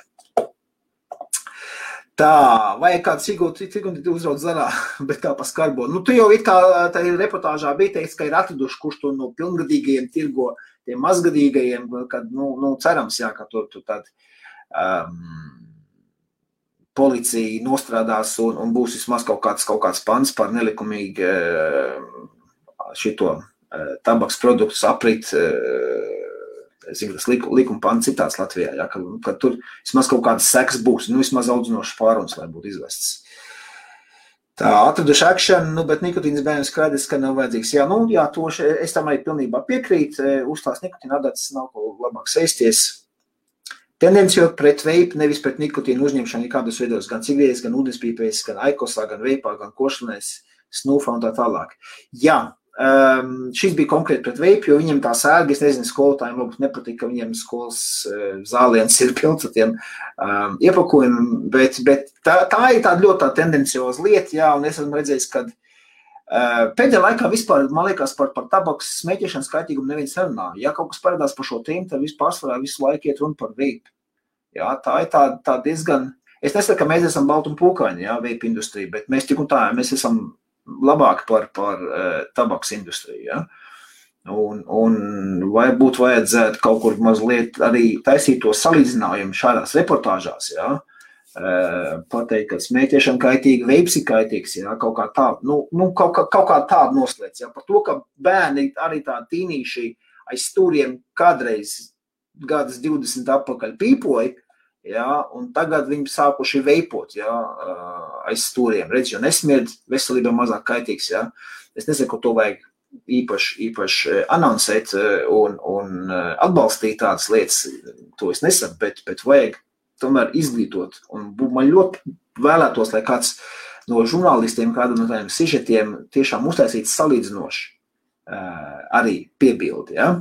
Tā, vai kāds Sigūda uzrauc zarā, bet kā pa skarbo. Nu, tu jau it kā tajā reportāžā bija teikts, ka ir atraduši, kurš to no pilngadīgajiem tirgo tiem mazgadīgajiem, kad, nu, nu cerams, jā, ka tur, tur tad um, policija nostrādās un, un būs vismaz kaut kāds, kaut kāds pants par nelikumīgu šito tabaks produktus aprit zinu, tas likuma pants ir tāds Latvijā, ja, ka, ka tur vismaz kaut kādas sekas būs, nu, vismaz audzinošas pārunas, lai būtu izvests. Tā atraduši akšanu, nu, bet nikotīns bērnu skaidrs, ka nav vajadzīgs. Jā, nu, jā, to še, es tam arī pilnībā piekrītu. E, uz tās nikotīna adatas nav ko labāk sēsties. Tendencijot pret veipu, nevis pret nikotīnu uzņemšanu nekādos veidos, gan cigaretes, gan ūdenspīpēs, gan aikosā, gan veipā, gan košanēs, snūfā un tā tālāk. Jā, Um, šis bija konkrēti pret veipu, jo viņam tā sērga, es nezinu, skolotājiem varbūt nepatīk, ka viņiem skolas uh, zāliens ir pilns ar tiem um, iepakojumiem, bet, bet tā, tā ir tāda ļoti tā tendencioza lieta, jā, un es esmu redzējis, ka uh, pēdējā laikā vispār, man liekas, par, par tabakas smēķēšanas kaitīgumu neviens nerunā. Ja kaut kas parādās par šo tēmu, tad vispār visu laiku iet runa par veipu. Jā, tā ir tā, tā diezgan, es nesaku, ka mēs esam baltu un pūkaini, jā, veipu industrija, bet mēs tik un tā, mēs esam labāk par, par uh, tabaks industriju. Ja? Un, un vai būtu vajadzētu kaut kur mazliet arī taisīt to salīdzinājumu šādās reportāžās, ja? uh, pateikt, ka smēķēšana kaitīga, veips ir kaitīgs, ja? kaut kā tāda, nu, nu, kaut, kā, kaut kā tāda noslēdz, ja? par to, ka bērni arī tādi tīnīši aiz stūriem kādreiz gadus 20 atpakaļ pīpoja, Ja, un tagad viņi sākuši veipot ja, aiz stūriem. Redz, jo nesmiedz, veselībai mazāk kaitīgs. Ja. Es nezinu, ko to vajag īpaši, īpaši anoncēt un, un atbalstīt tādas lietas, to es nesaku, bet, bet vajag tomēr izglītot. Un man ļoti vēlētos, lai kāds no žurnālistiem, kādu no tādiem sižetiem tiešām uztaisītu salīdzinoši arī piebildi. Ja?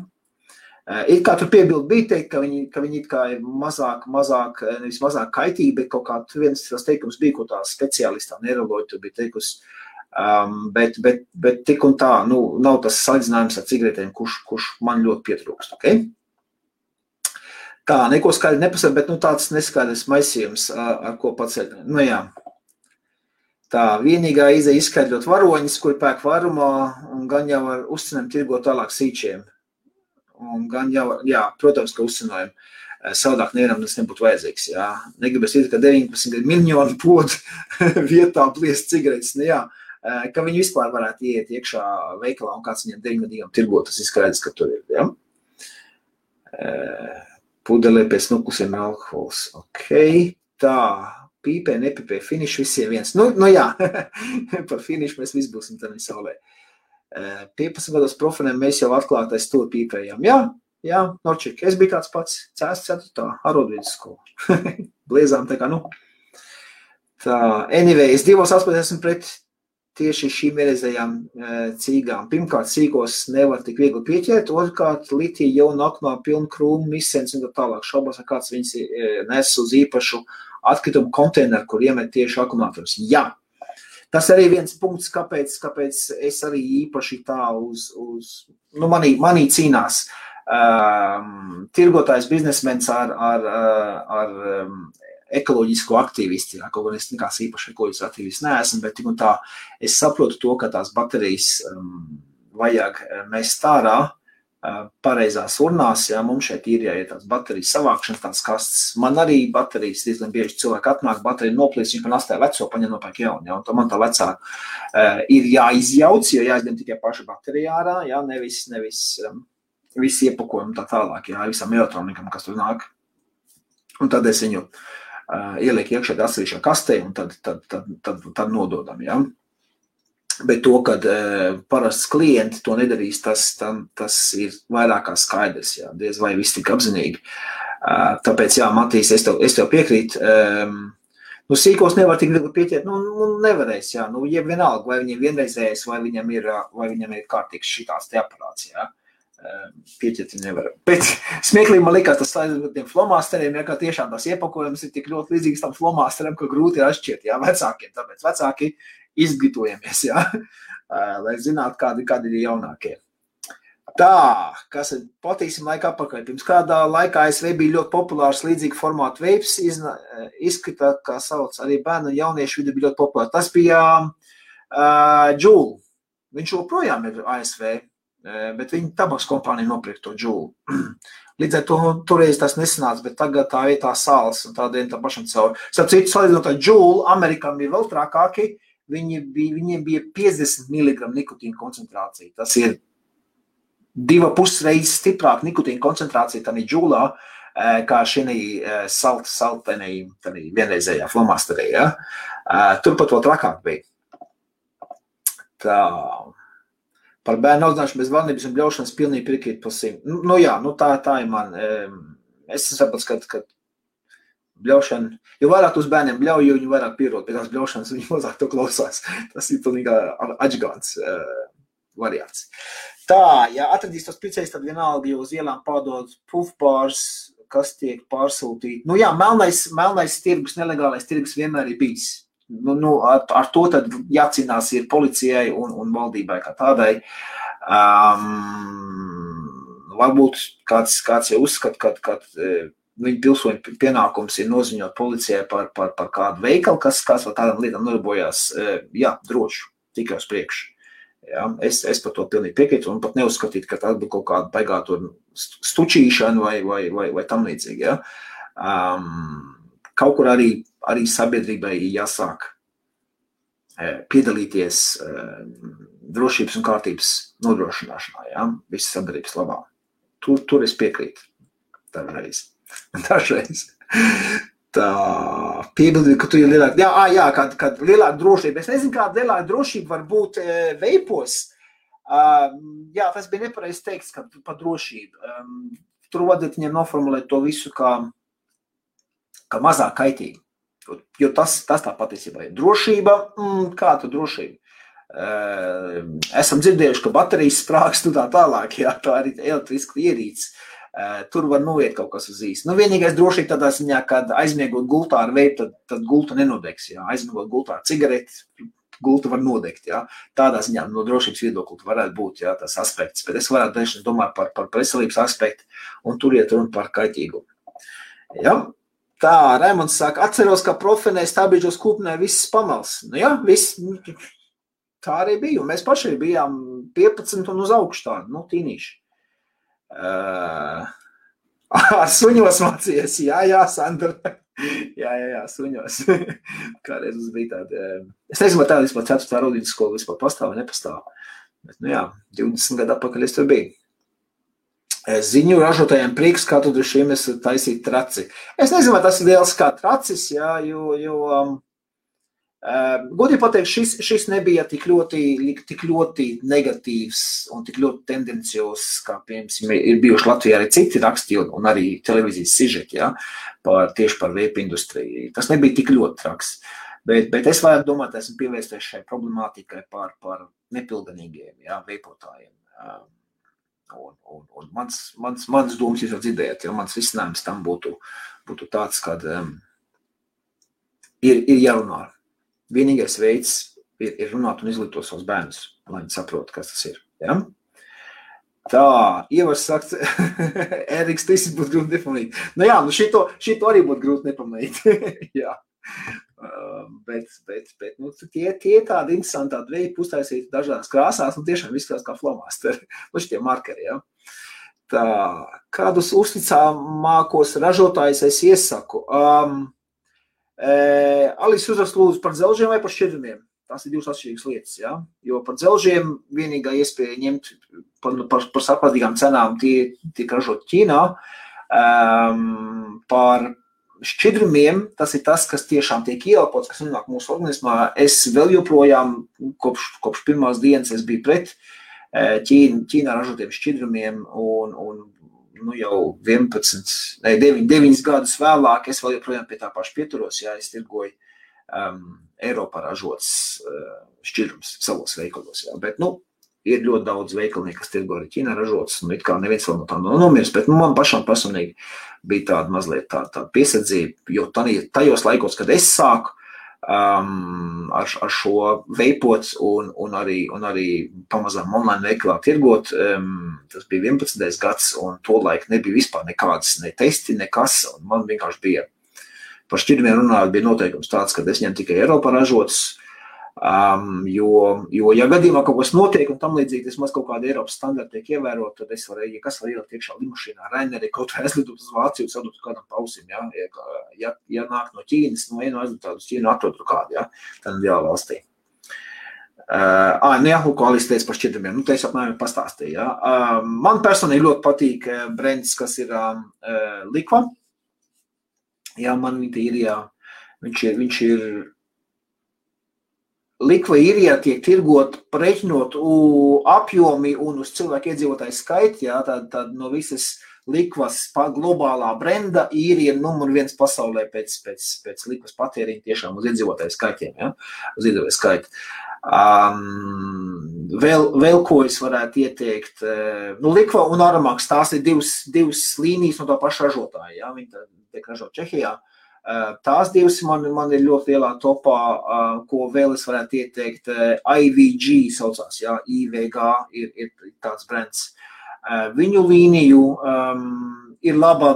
Ir kā tur piebildi bija teikt, ka viņi, ka viņi ir mazāk, mazāk, nevis mazāk kaitīgi, bet kaut kā viens tas teikums bija, ko tā speciālistā neiroloģi tur bija teikusi, um, bet, bet, bet tik un tā, nu, nav tas salīdzinājums ar cigaretēm, kurš, kurš man ļoti pietrūkst, ok? Tā, neko skaidri nepasaka, bet, nu, tāds neskaidrs maisījums, ar ko paceļ, nu, jā. Tā vienīgā izeja izskaidrot varoņus, kur pērk varumā, un gan jau ar uzcenēm tirgot tālāk sīčiem Un gan jau, jā, protams, ka uzcenojam. Savādāk nevaram tas nebūtu vajadzīgs. Jā. Negribas iet, ka 19 miljonu podu vietā pliest cigaretes. Nu, jā, ka viņi vispār varētu iet iekšā veikalā un kāds viņiem 9 gadiem tirgo, tas ir skaidrs, ka tur ir. Jā. Pudelē pēc nuklusiem alkohols. Ok, tā, pīpē, nepipē, finiš visiem viens. Nu, nu jā, par finišu mēs visi būsim tādā saulē. Uh, 15 gados profiliem mēs jau atklātais tur pīpējām. Jā, jā, Norčik, es biju tāds pats, cēs 4. arodvidus skola. Bliezām tā kā, nu. Tā, anyway, es divos aspektos esmu pret tieši šīm ierezējām cīgām. Pirmkārt, cīgos nevar tik viegli pieķert, otrkārt, litija jau nākamā pilna krūmu, misens un tā tālāk. Šaubos, kāds viņas nes uz īpašu atkritumu konteineru, kur iemet tieši akumulātors. Jā, Tas arī viens punkts, kāpēc, kāpēc es arī īpaši tā uz, uz nu, manī, manī cīnās. Um, tirgotājs biznesmenis ar, ar, ar um, ekoloģisko aktīvistu. Jā, kaut gan es nekāds īpaši ekoloģisks aktīvists neesmu, bet tā es saprotu to, ka tās baterijas um, vajag mest ārā pareizās urnās. Jā, mums šeit ir jāiet tās baterijas savākšanas, tās kastes. Man arī baterijas diezgan bieži cilvēki atnāk, baterija noplīs, viņš man astāja veco, paņem nopērk jaunu. Jā, un to man tā vecā uh, ir jāizjauc, jo jāizņem tikai paša baterija ārā, jā, nevis, nevis um, visi iepakojumi tā tālāk, jā, visam elektronikam, kas tur nāk. Un tad es viņu uh, ielieku iekšā atsevišķā kastē un tad, tad, tad, tad, tad nododam, jā. Bet to, ka uh, parasts klienti to nedarīs, tas, tam, tas ir vairāk kā skaidrs. Jā. Diez vai viss tik apzinīgi. Uh, tāpēc, jā, Matīs, es tev, es tev piekrītu. Um, nu, sīkos nevar tik viegli pieķert. Nu, nu nevarēs, jā. Nu, jeb vienalga, vai viņam vienreizējais, vai viņam ir, vai viņam ir kārtīgs šitās te aparāts, jā. Uh, pieķert nevar. Bet smieklīgi man likās tas ar tiem flomāsteriem, ja kā tiešām tās iepakojums ir tik ļoti līdzīgs tam flomāsteram, ka grūti ir atšķirt, jā, vecākiem. Tāpēc vecāki izglītojamies, ja? lai zinātu, kādi, kādi ir jaunākie. Tā, kas ir patīkami laika apakaļ. Pirms kādā laikā ASV bija ļoti populārs līdzīga formāta veids, izskatā, kā sauc arī bērnu un jauniešu vidi bija ļoti populārs. Tas bija uh, Džūl. Viņš joprojām ir ASV, bet viņa tabaks kompānija nopirka to Džūlu. Līdz ar to nu, toreiz tas nesanāca, bet tagad tā vietā sāls un tādiem tam pašam cauri. Starp citu, salīdzinot ar Džūlu, Amerikam bija vēl trakāki, viņi bija, viņiem bija 50 mg nikotīna koncentrācija. Tas ir divu pusi reizes stiprāka nikotīna koncentrācija tādā džūlā, eh, kā šī eh, salta, saltenī, vienreizējā flomasterī. Ja? Eh, turpat vēl trakāk bija. Tā. Par bērnu audzināšanu bez valdības un bļaušanas pilnīgi piekrīt pusīm. Nu, nu jā, nu tā, tā ir man. Es saprotu, ka, ka bļaušana, jo vairāk uz bērniem bļauj, jo viņi vairāk pierod pie tās bļaušanas, viņi mazāk to klausās. Tas ir pilnīgi atžgāns uh, variants. Tā, ja atradīs tos picējus, tad vienalga, jo uz ielām pārdod pufpārs, kas tiek pārsūtīti. Nu jā, melnais, melnais tirgus, nelegālais tirgus vienmēr ir bijis. Nu, nu, ar, ar to tad jācīnās ir policijai un, un valdībai kā tādai. Um, varbūt kāds, kāds jau uzskata, ka, ka, ka viņa pilsoņu pienākums ir noziņot policijai par, par, par kādu veikalu, kas, kas ar tādām lietām nodarbojās. E, jā, droši, tikai uz priekšu. Ja, es, es par to pilnīgi piekrītu un pat neuzskatītu, ka tā būtu kaut kāda baigā stučīšana vai, vai, vai, vai tam līdzīgi. Ja. Um, kaut kur arī, arī sabiedrībai jāsāk e, piedalīties uh, drošības un kārtības nodrošināšanā, ja, visas sabiedrības labā. Tur, tur es piekrītu. Tā reiz. Dažreiz. Tā piebildi, ka tu ir lielāka, jā, ā, jā kad, kad lielāka drošība. Es nezinu, kāda lielāka drošība var būt e, veipos. Um, jā, tas bija nepareizi teikt, ka par drošību. Um, tur vajadzētu viņiem noformulēt to visu kā, kā mazāk kaitīgi. Jo tas, tas tā patiesībā ir drošība. Mm, kāda drošība? Uh, esam dzirdējuši, ka baterijas sprāgst un tā tālāk. Jā, tā ir elektriska ierīce. Uh, tur var noiet kaut kas uz īsu. Nu, vienīgais drošība tādā ziņā, kad aizmiegot gultā ar veidu, tad, tad gulta nenodegs. Jā. Aizmiegot gultā ar cigareti, gulta var nodegt. Jā. Tādā ziņā no drošības viedokļa varētu būt jā, tas aspekts. Bet es varētu dažreiz domāt par, par veselības aspektu un tur iet runa par kaitīgumu. Ja? Tā, Raimonds saka, atceros, ka profinē stabīžos kūpnē viss pamals. Nu, jā, viss, tā arī bija. Un mēs paši bijām 15 un uz augšu tādu, nu, tīnīši. Uh, suņos mācījies, jā, jā, Sandra. jā, jā, jā, suņos. Kādreiz mums bija tāda. Es nezinu, vai tāda vispār 4. rudīnas skola vispār pastāv vai nepastāv. Bet, nu jā, 20 gadu atpakaļ es tur biju. Ziņu ražotājiem prieks, kā tu droši vien esi taisīt traci. Es nezinu, vai tas ir liels kā tracis, jā, jo, jo um, Godīgi pateikt, šis, šis nebija tik ļoti, tik ļoti negatīvs un tik ļoti tendenciozs, kā piemēram ir bijuši Latvijā arī citi raksti un, un arī televīzijas sižeti ja, par, tieši par veipu industriju. Tas nebija tik ļoti traks. Bet, bet es varētu domāt, esmu pievērsties šai problemātikai par, par nepilnīgiem ja, veipotājiem. Um, un, un, un mans, mans, mans domas jūs jau dzirdējat, jo mans risinājums tam būtu, būtu tāds, ka um, ir, ir jārunā vienīgais veids ir, ir runāt un izglītot savus bērnus, lai viņi saprotu, kas tas ir. Ja? Tā, Ievars saka, Eriks, tas būtu grūti nepamanīt. Nu jā, nu šito, šito arī būtu grūti nepamanīt. jā. Uh, bet, bet, bet nu, tie, tie tādi interesanti tādi veidi, uztaisīti dažādās krāsās, un tiešām izskatās kā flomasteri, nu šitie markeri, ja. Tā, kādus uzticamākos ražotājus es iesaku? Um, Alis uzrakst lūdzu par dzelžiem vai par šķidrumiem. Tās ir divas atšķirīgas lietas. Ja? Jo par dzelžiem vienīgā iespēja ņemt par, par, par saprātīgām cenām tie tiek ražot Ķīnā. Um, par šķidrumiem tas ir tas, kas tiešām tiek ieelpots, kas nonāk mūsu organismā. Es vēl joprojām kopš, kopš pirmās dienas biju pret Ķīna, Ķīnā ražotiem šķidrumiem un, un nu, jau 11, ne, 9, 9 gadus vēlāk, es vēl joprojām pie tā paša pieturos, ja es tirgoju um, Eiropā ražots uh, šķidrums savos veikalos. Ja. Bet, nu, ir ļoti daudz veikalnieku, kas tirgo arī Ķīnā ražotas, un it kā neviens vēl no tām nav nomiris, bet nu, man pašam personīgi bija tāda mazliet tā, tā piesardzība, jo tajos laikos, kad es sāku, um, ar, ar šo veipot un, un, arī, un arī pamazām online veikalā tirgot. Um, tas bija 11. gads, un tolaik nebija vispār nekādas ne testi, nekas. Man vienkārši bija par šķirmiem runājot, bija noteikums tāds, ka es ņemu tikai Eiropā ražotas Um, jo, jo, ja gadījumā kaut kas notiek un tam līdzīgi, tas maz kaut kāda Eiropas standarta tiek ievērota, tad es varu, ja kas var ielikt iekšā limušīnā, Raineri, kaut vai aizlidot uz Vāciju, sadot kādam pausim, ja, ja, ja, ja nāk no Ķīnas, no vienu aizlidot uz Ķīnu, atrod kādu, ja, tad jā, valstī. Uh, ah, nu jā, lūk, Alis teica par šķidrumiem, nu, te es apmēram pastāstīju, ja. Uh, man personīgi ļoti patīk brands, kas ir uh, Likva. Jā, man viņa ir, jā, viņš ir, viņš ir likva īrijā tiek tirgot preķinot apjomi un uz cilvēku iedzīvotāju skaitu, jā, tad, tad no visas likvas globālā brenda īrija ir numur viens pasaulē pēc, pēc, pēc likvas patēriņa tiešām uz iedzīvotāju skaitiem, jā, uz iedzīvotāju skaitu. Um, vēl, vēl ko es varētu ieteikt, nu, Likva un Aramaks, tās ir divas, divas līnijas no tā paša ražotāja, jā, viņi tiek ražot Čehijā. Uh, tās divas man, man ir ļoti lielā topā, eh, ko vēl es varētu ieteikt. Eh, IVG saucās, jā, IVG ir, ir tāds brands. Viņu līniju um, ir laba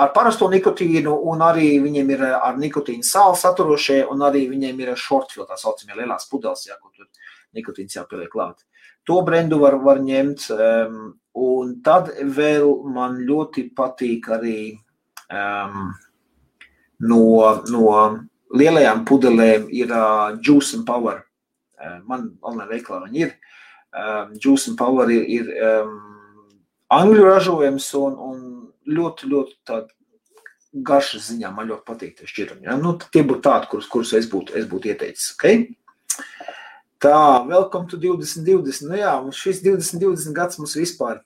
ar parasto nikotīnu, un arī viņiem ir ar nikotīnu sāli saturošie, un arī viņiem ir shortfill, tā saucamie lielās pudeles, jā, kur tur nikotīns jāpieliek klāt. To brendu var, var ņemt, um, un tad vēl man ļoti patīk arī um, no, no lielajām pudelēm ir uh, Juice and Power. Uh, man online veiklā viņi ir. Um, Juice and Power ir, ir um, angļu ražojums un, un ļoti, ļoti tāda garšas ziņā man ļoti patīk tie šķirumi. Ja? Nu, tie būtu tādi, kurus, kurus es būtu, es būtu ieteicis. Okay? Tā, welcome to 2020. Nu jā, šis 2020 gads mums vispār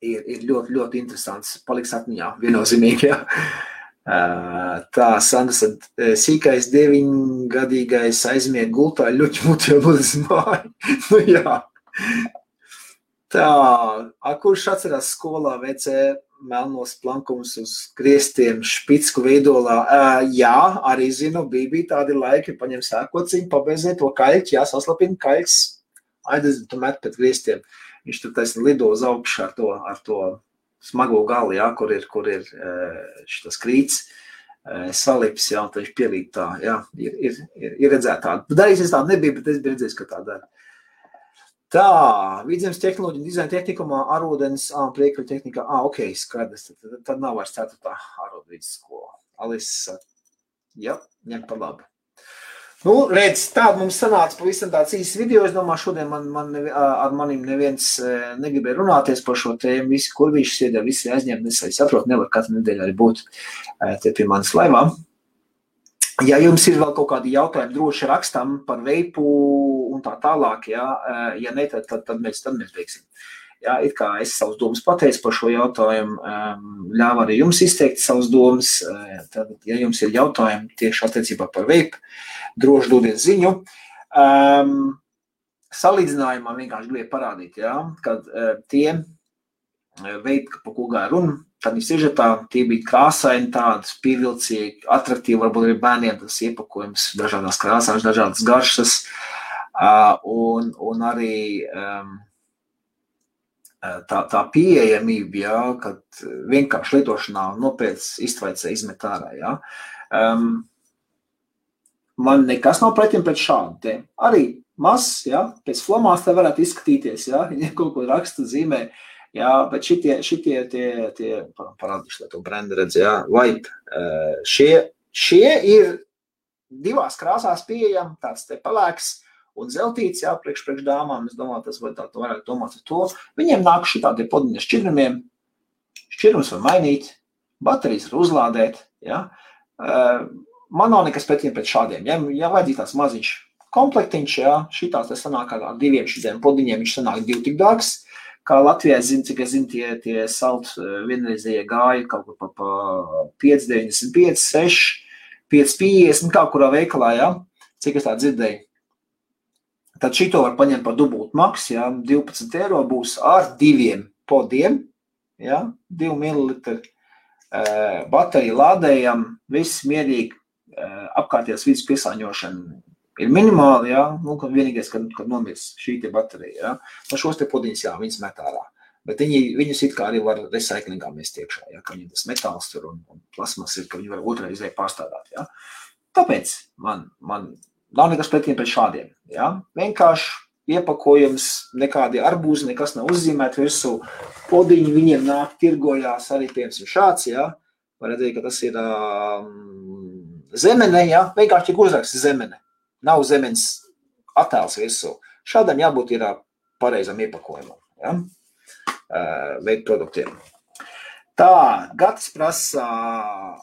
ir, ir ļoti, ļoti interesants. Paliks atmiņā, viennozīmīgi. Jā. Tā, Sandra, sīkais deviņgadīgais aizmiega gultā, ļoti mutē būs māja. nu jā. Tā, a, kurš atcerās skolā VC melnos plankumus uz griestiem špicku veidolā. Uh, jā, arī zinu, bija, bija tādi laiki, paņem sēkociņu, pabezē to kaļķi, jā, saslapina kaļķis, aidezinu, tu met pēc griestiem. Viņš tur taisni lido uz augšu ar to, ar to smago gali, jā, kur ir, kur ir šitas krīts, salips, jā, un viņš pielīt tā, jā, ir, ir, ir, ir redzēt tādu. Darīs es tādu nebija, bet es biju redzējis, ka tā dara. Tā, vidzemes tehnoloģija, dizaina tehnikumā, arodens, ā, priekļu tehnikā, ā, ok, skaidrs, tad, tad nav vairs ceturtā arodvidas skola. Alisa, jā, ņem par labu. Nu, redz, tāda mums sanāca pavisam tāds īsts video. Es domāju, šodien man, man nevi, ar manim neviens negribēja runāties par šo tēmu. Visi kurvīši sēdē, visi aizņemti. Es saprotu, nevar katru nedēļu arī būt te pie manas laivām. Ja jums ir vēl kaut kādi jautājumi, droši rakstam par veipu un tā tālāk. Ja, ja ne, tad, tad, tad, mēs, tad mēs beigsim. Jā, it kā es savus domas pateicu par šo jautājumu, ļāvu arī jums izteikt savus domas. Tad, ja jums ir jautājumi tieši attiecībā par veipu, droši dodiet ziņu. Um, salīdzinājumā vienkārši gribēju parādīt, ja, ka uh, tie veidi, pa ko gāja runa, tad viņi sižetā, tie bija krāsaini, tādi pievilcīgi, attraktīvi, varbūt arī bērniem tas iepakojums, dažādās krāsās, dažādas garšas, uh, un, un arī um, tā, tā pieejamība, ja, kad vienkārši lietošanā nopietnas iztvaicē izmet ārā. Ja. Um, man nekas nav pretim pret šādu te. Arī mazs, ja, pēc flomās te varētu izskatīties, ja, ja kaut ko raksta zīmē, jā, bet šitie, šitie tie, tie parādīšu, lai to brendu redz, jā, vaip, šie, šie ir divās krāsās pieejami, tāds te pelēks un zeltīts, jā, priekš, priekš dāmām, es domāju, tas var tā, varētu domāt ar to. Viņiem nāk šī tādi podiņa šķirnumiem, šķirnums var mainīt, baterijas var uzlādēt, jā. Man nav nekas pretiem pret šādiem, ja, ja vajadzīgs tāds maziņš komplektiņš, jā, šitās te sanāk ar diviem šitiem podiņiem, viņš sanāk divi tik dārgs, kā Latvijā, zinu, cik es zinu, tie, tie salt vienreizie gāja kaut kur pa, pa 5,95, 6, 5,50, kā kurā veikalā, jā, cik es tā dzirdēju. Tad šito var paņemt par dubultu maksu, ja 12 eiro būs ar diviem podiem, ja 2 ml bateriju lādējam, viss mierīgi, apkārtējās vidas piesāņošana ir minimāli, ja, nu, kad vienīgais, kad, kad nomirs šī te baterija, ja, no šos te podiņus, jā, viņas met ārā. Bet viņi, viņus it kā arī var recyklingā mest iekšā, ja, ka viņiem tas metāls tur un, un plasmas ir, ka viņi var otrreizē pārstādāt, ja. Tāpēc man, man nav nekas pretiem pret šādiem, ja. Vienkārši iepakojums, nekādi arbūzi, nekas nav uzzīmēti virsū. Podiņi viņiem nāk tirgojās arī, piemēram, šāds, ja. Var redzēt, ka tas ir um, zemene, ja. Vienkārši tik uzraksts zemene nav zemes attēls virsū. Šādam jābūt ir pareizam iepakojumam, ja? veidu produktiem. Tā, Gatis prasa,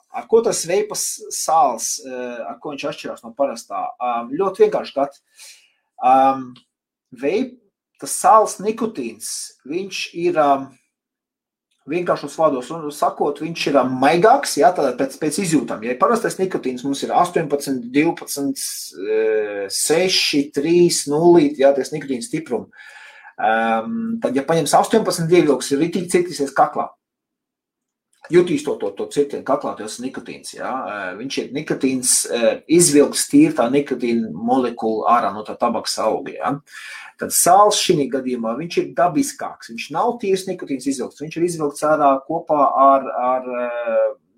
ar ko tas veipas sāls, ar ko viņš atšķirās no parastā. Ļoti vienkārši, Gat. Veip, tas sāls nikotīns, viņš ir vienkāršos vārdos sakot, viņš ir maigāks, jā, tātad pēc, pēc izjūtām. Ja parastais nikotīns mums ir 18, 12, 6, 3, 0, jā, tas nikotīns stiprums. Um, tad, ja paņems 18 dievjoks, ir ritīgi citīsies kaklā. Jutīs to, to, to cirtienu kaklā, tas ir nikotīns. Jā. Viņš ir nikotīns, izvilks tīri tā nikotīna molekula ārā no tā tabaks auga. Jā. Tad sāls šī gadījumā viņš ir dabiskāks. Viņš nav tīrs nikotīns izvilkts. Viņš ir izvilkts ārā kopā ar, ar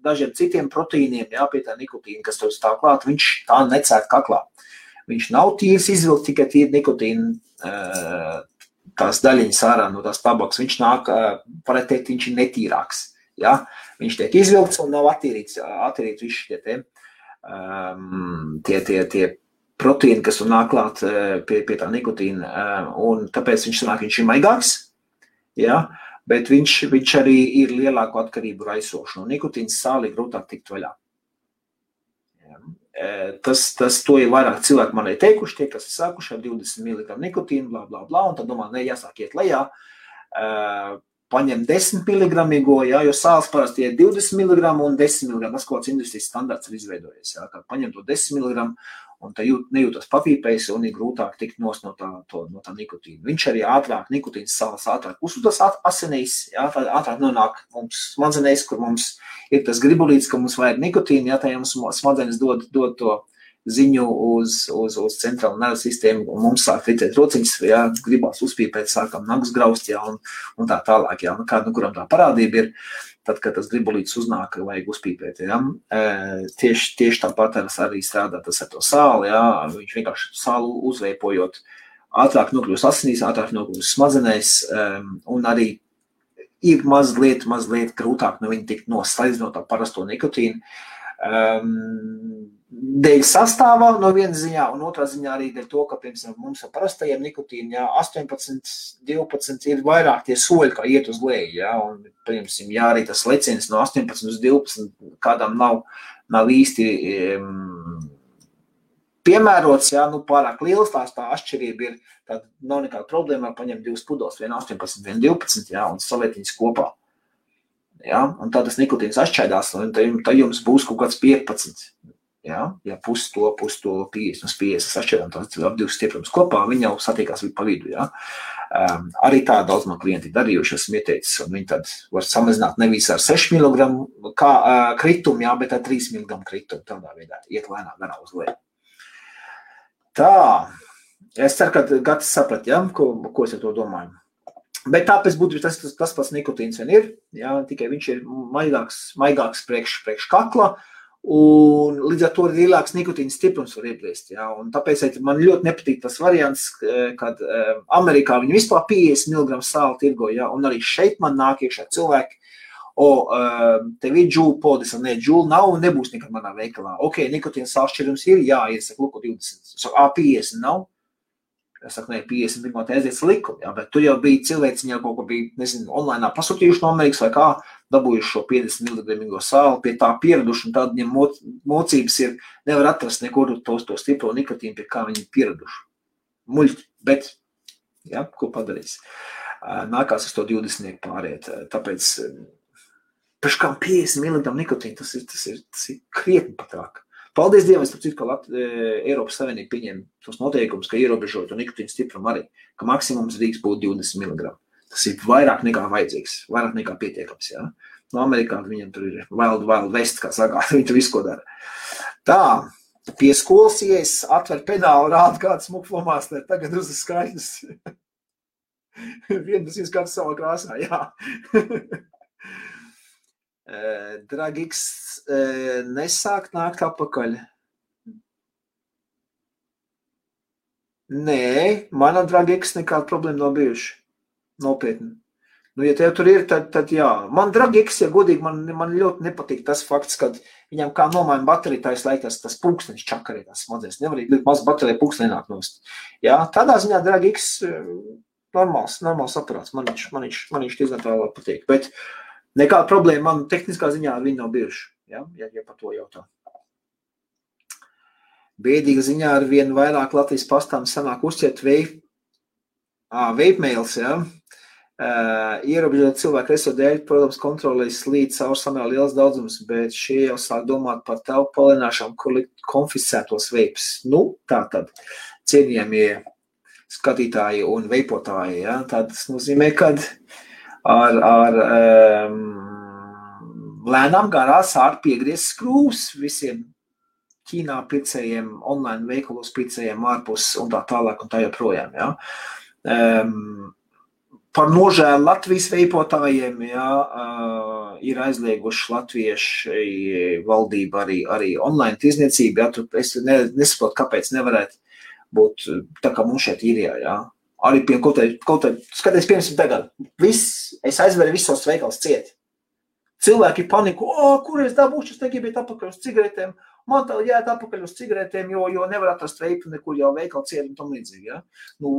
dažiem citiem proteīniem, jā, pie tā nikotīna, kas tur stāv klāt. Viņš tā necēt kaklā. Viņš nav tīrs izvilkts tikai tīri nikotīna tās daļiņas ārā no tās tabaks. Viņš nāk, teikt, viņš ir netīrāks. Ja? Viņš tiek izvilkts un nav attīrīts, attīrīts visi šie te, um, tie, tie, tie proteīni, kas nāk klāt eh, pie, pie tā nikotīna, un tāpēc viņš sanāk, viņš ir maigāks, ja, bet viņš, viņš arī ir lielāku atkarību raisošu. No nikotīnas sāli grūtāk tikt vaļā. Ja. tas, tas to ir vairāk cilvēki man ir teikuši, tie, kas ir sākuši ar 20 mg nikotīnu, bla, bla, bla, un tad domā, ne, jāsāk iet lejā, paņem 10 mg, jā, jo sāls parasti ir 20 mg un 10 mg, tas kaut kāds industrijas standarts ir izveidojies, kā paņem to 10 mg un tā jūt, nejūtas papīpējis, un ir grūtāk tikt no tā, to, no tā nikotīna. Viņš arī ātrāk, nikotīns savas ātrāk uzsūtas asinīs, tā ātrāk nonāk mums smadzenēs, kur mums ir tas gribulīts, ka mums vajag nikotīnu, jā, tā jums smadzenes dod, dod to ziņu uz, uz, uz centrālu nervu sistēmu, un mums sāk ritēt rociņas, jā, gribās uzpīpēt, sākam nagus graust, jā, un, un tā tālāk, jā, nu, kāda, nu, kuram tā parādība ir. Tad, kad tas gribulītis uznāk, vajag uzpīpēt. Ja? Tieši, tieši tāpat arī strādā tas ar to sāli. Ja? Viņš vienkārši sālu uzveipojot, ātrāk nokļūst asinīs, ātrāk nokļūst smadzenēs, un arī ir mazliet, mazliet grūtāk no viņa tikt noslēdzinot ar parasto nikotīnu. Um, dēļ sastāvā no vienas ziņā, un otrā ziņā arī dēļ to, ka, piemēram, mums ar parastajiem nikotīniem, jā, 18, 12 ir vairāk tie soļi, kā iet uz leju, jā, un, piemēram, jā, arī tas leciens no 18 uz 12 kādam nav, nav īsti um, piemērots, jā, nu, pārāk liels tās tā atšķirība ir, tad nav nekāda problēma paņemt divus pudeles, vienu 18, vienu 12, jā, un salietiņas kopā. Ja? Un tad tas nikotīns atšķaidās, un tad jums būs kaut kāds 15. Ja, ja pusi to, pusi to 50, 50 atšķiram, tad ap divus stiprums kopā, viņi jau satiekās pa vidu. Ja. Um, arī tā daudz man klienti darījuši, esmu ieteicis, un viņi tad var samazināt nevis ar 6 mg kā, uh, kritumu, jā, bet ar 3 mg kritumu, tādā veidā iet lēnām garā uz leju. Tā, es ceru, ka Gatis saprat, ja, ko, ko es ar to domāju. Bet tāpēc būtu tas, tas, tas pats nikotīns vien ir, jā, tikai viņš ir maigāks, maigāks priekš, priekš kakla, uh, Un līdz ar to ir lielāks nikotīna stiprums var ieplēst. Ja? Un tāpēc man ļoti nepatīk tas variants, kad uh, Amerikā viņi vispār 50 mg sāli tirgo, ja? un arī šeit man nāk iekšā cilvēki. O, uh, tev ir džūla podis, un ne, džūla nav un nebūs nekad manā veikalā. Ok, nikotīna sālšķirums ir, jā, iesaka, lūk, 20. So, A, 50 nav. Es saku, 50 bija noteikts likumi, jā, bet tur jau bija cilvēks, viņi jau kaut ko bija, nezinu, online pasūtījuši no Amerikas vai kā, dabūjuši šo 50 mg sāli, pie tā pieraduši, un tad viņiem mocības ir, nevar atrast nekur to, to stipro nikotīnu, pie kā viņi ir pieraduši. Muļķi, bet, jā, ko padarīs? Nākās uz to 20 pāriet, tāpēc, pēc kā 50 mg nikotīna, tas ir, tas ir, tas ir krietni patrāk. Paldies Dievam, es citu, ka Lat Eiropas Savienība pieņem tos noteikumus, ka ierobežot un nikotīnu stiprumu arī, ka maksimums drīkst būt 20 mg. Tas ir vairāk nekā vajadzīgs, vairāk nekā pietiekams. Ja? No Amerikā viņam tur ir wild, wild west, kā saka, viņi tur visu ko dara. Tā, pie skolas ies, atver pedāli, rāda kāds mukflomās, tagad uz skaidrs. Vienas jūs kāds savā krāsā, jā. Dragiks nesāk nākt apakaļ. Nē, manam Dragiks nekāda problēma nav bijuši. Nopietni. Nu, ja tev tur ir, tad, tad jā. Man, Dragiks, ja godīgi, man, man ļoti nepatīk tas fakts, ka viņam kā nomaina bateriju, tā izlaikas tas pulkstenis čakarī, tas smadzenes. Nevar likt maz bateriju pulksteni nāk nost. Jā, tādā ziņā Dragiks normāls, normāls aparāts. Man viņš, man viņš, man viņš diezgan tālāk patīk. Bet, Nekāda problēma man tehniskā ziņā ar viņu nav bijuši. Ja, ja, ja par to jautā. Bēdīga ziņā ar vienu vairāk Latvijas pastām sanāk uzķert veipmails. Ja. Uh, ierobežot cilvēku resursu dēļ, protams, kontrolēs līdz caur samērā liels daudzums, bet šie jau sāk domāt par telpu palināšanu, kur likt konfiscētos veipus. Nu, tā tad cienījamie skatītāji un veipotāji, ja, tad tas nozīmē, ka ar, ar um, lēnām garā sāk piegriezt skrūves visiem Ķīnā pircējiem, online veikalos pircējiem ārpus un tā tālāk un tā joprojām. Ja. Um, par nožēlu Latvijas veipotājiem ja, uh, ir aizlieguši latvieši valdība arī, arī online tirzniecību. Ja, es ne, nesaprotu, kāpēc nevarētu būt tā kā mums šeit ir. Ja, Arī pie kaut kāda, skaties, piemēram, tagad. Viss, es aizveru visos veikals ciet. Cilvēki paniku, kur es dabūšu, es negribu iet atpakaļ uz cigaretēm. Man tā jāiet atpakaļ uz cigaretēm, jo, jo nevar atrast veipu nekur jau veikalu ciet un tam līdzīgi. Ja? Nu,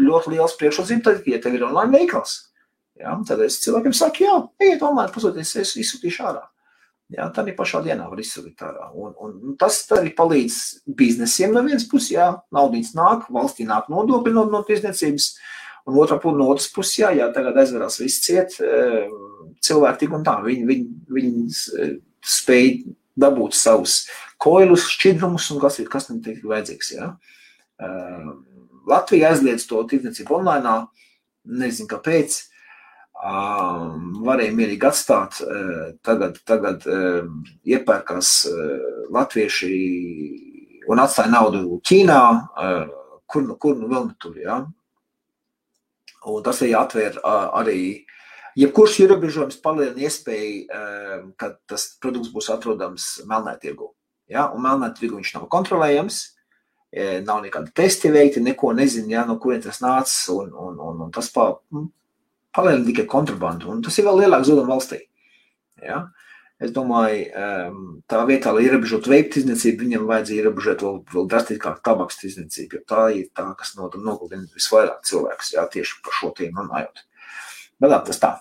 ļoti liels priekšrocības, tad, ja tev ir online veikals. Ja? Tad es cilvēkiem saku, jā, ejiet online, pasūties, es izsūtīšu ārā. Jā, tā arī pašā dienā var izsūtīt ārā. Un, un tas arī palīdz biznesiem no vienas puses, jā, naudas nāk, valstī nāk nodokļi no, no tiesniecības, un otrā puses, no otras puses, jā, jā, tagad aizverās viss ciet, cilvēki tik un tā, viņi, viņi, viņi spēj dabūt savus koilus, šķidrumus un kas, kas tam tiek vajadzīgs, jā. Latvija aizliedz to tirdzniecību online, nezinu kāpēc, varēja mierīgi atstāt. Tagad, tagad iepērkās latvieši un atstāja naudu Ķīnā, kur nu, kur nu vēl tur. Ja? Un tas arī atver arī jebkurš ierobežojums palielina iespēju, ka tas produkts būs atrodams melnē tirgu. Ja? Un melnē tirgu viņš nav kontrolējams. Nav nekādi testi veikti, neko nezinu, ja, no kurienes tas nācis. Un, un, un, un tas pa, palielina tikai kontrabandu, un tas ir vēl lielāks zudums valstī. Ja? Es domāju, tā vietā, lai ierobežotu veidu tirdzniecību, viņam vajadzēja ierobežot vēl, vēl drastiskāk tabaks tirdzniecību, jo tā ir tā, kas nogalina visvairāk cilvēkus, jā, tieši par šo tēmu runājot. Bet tā.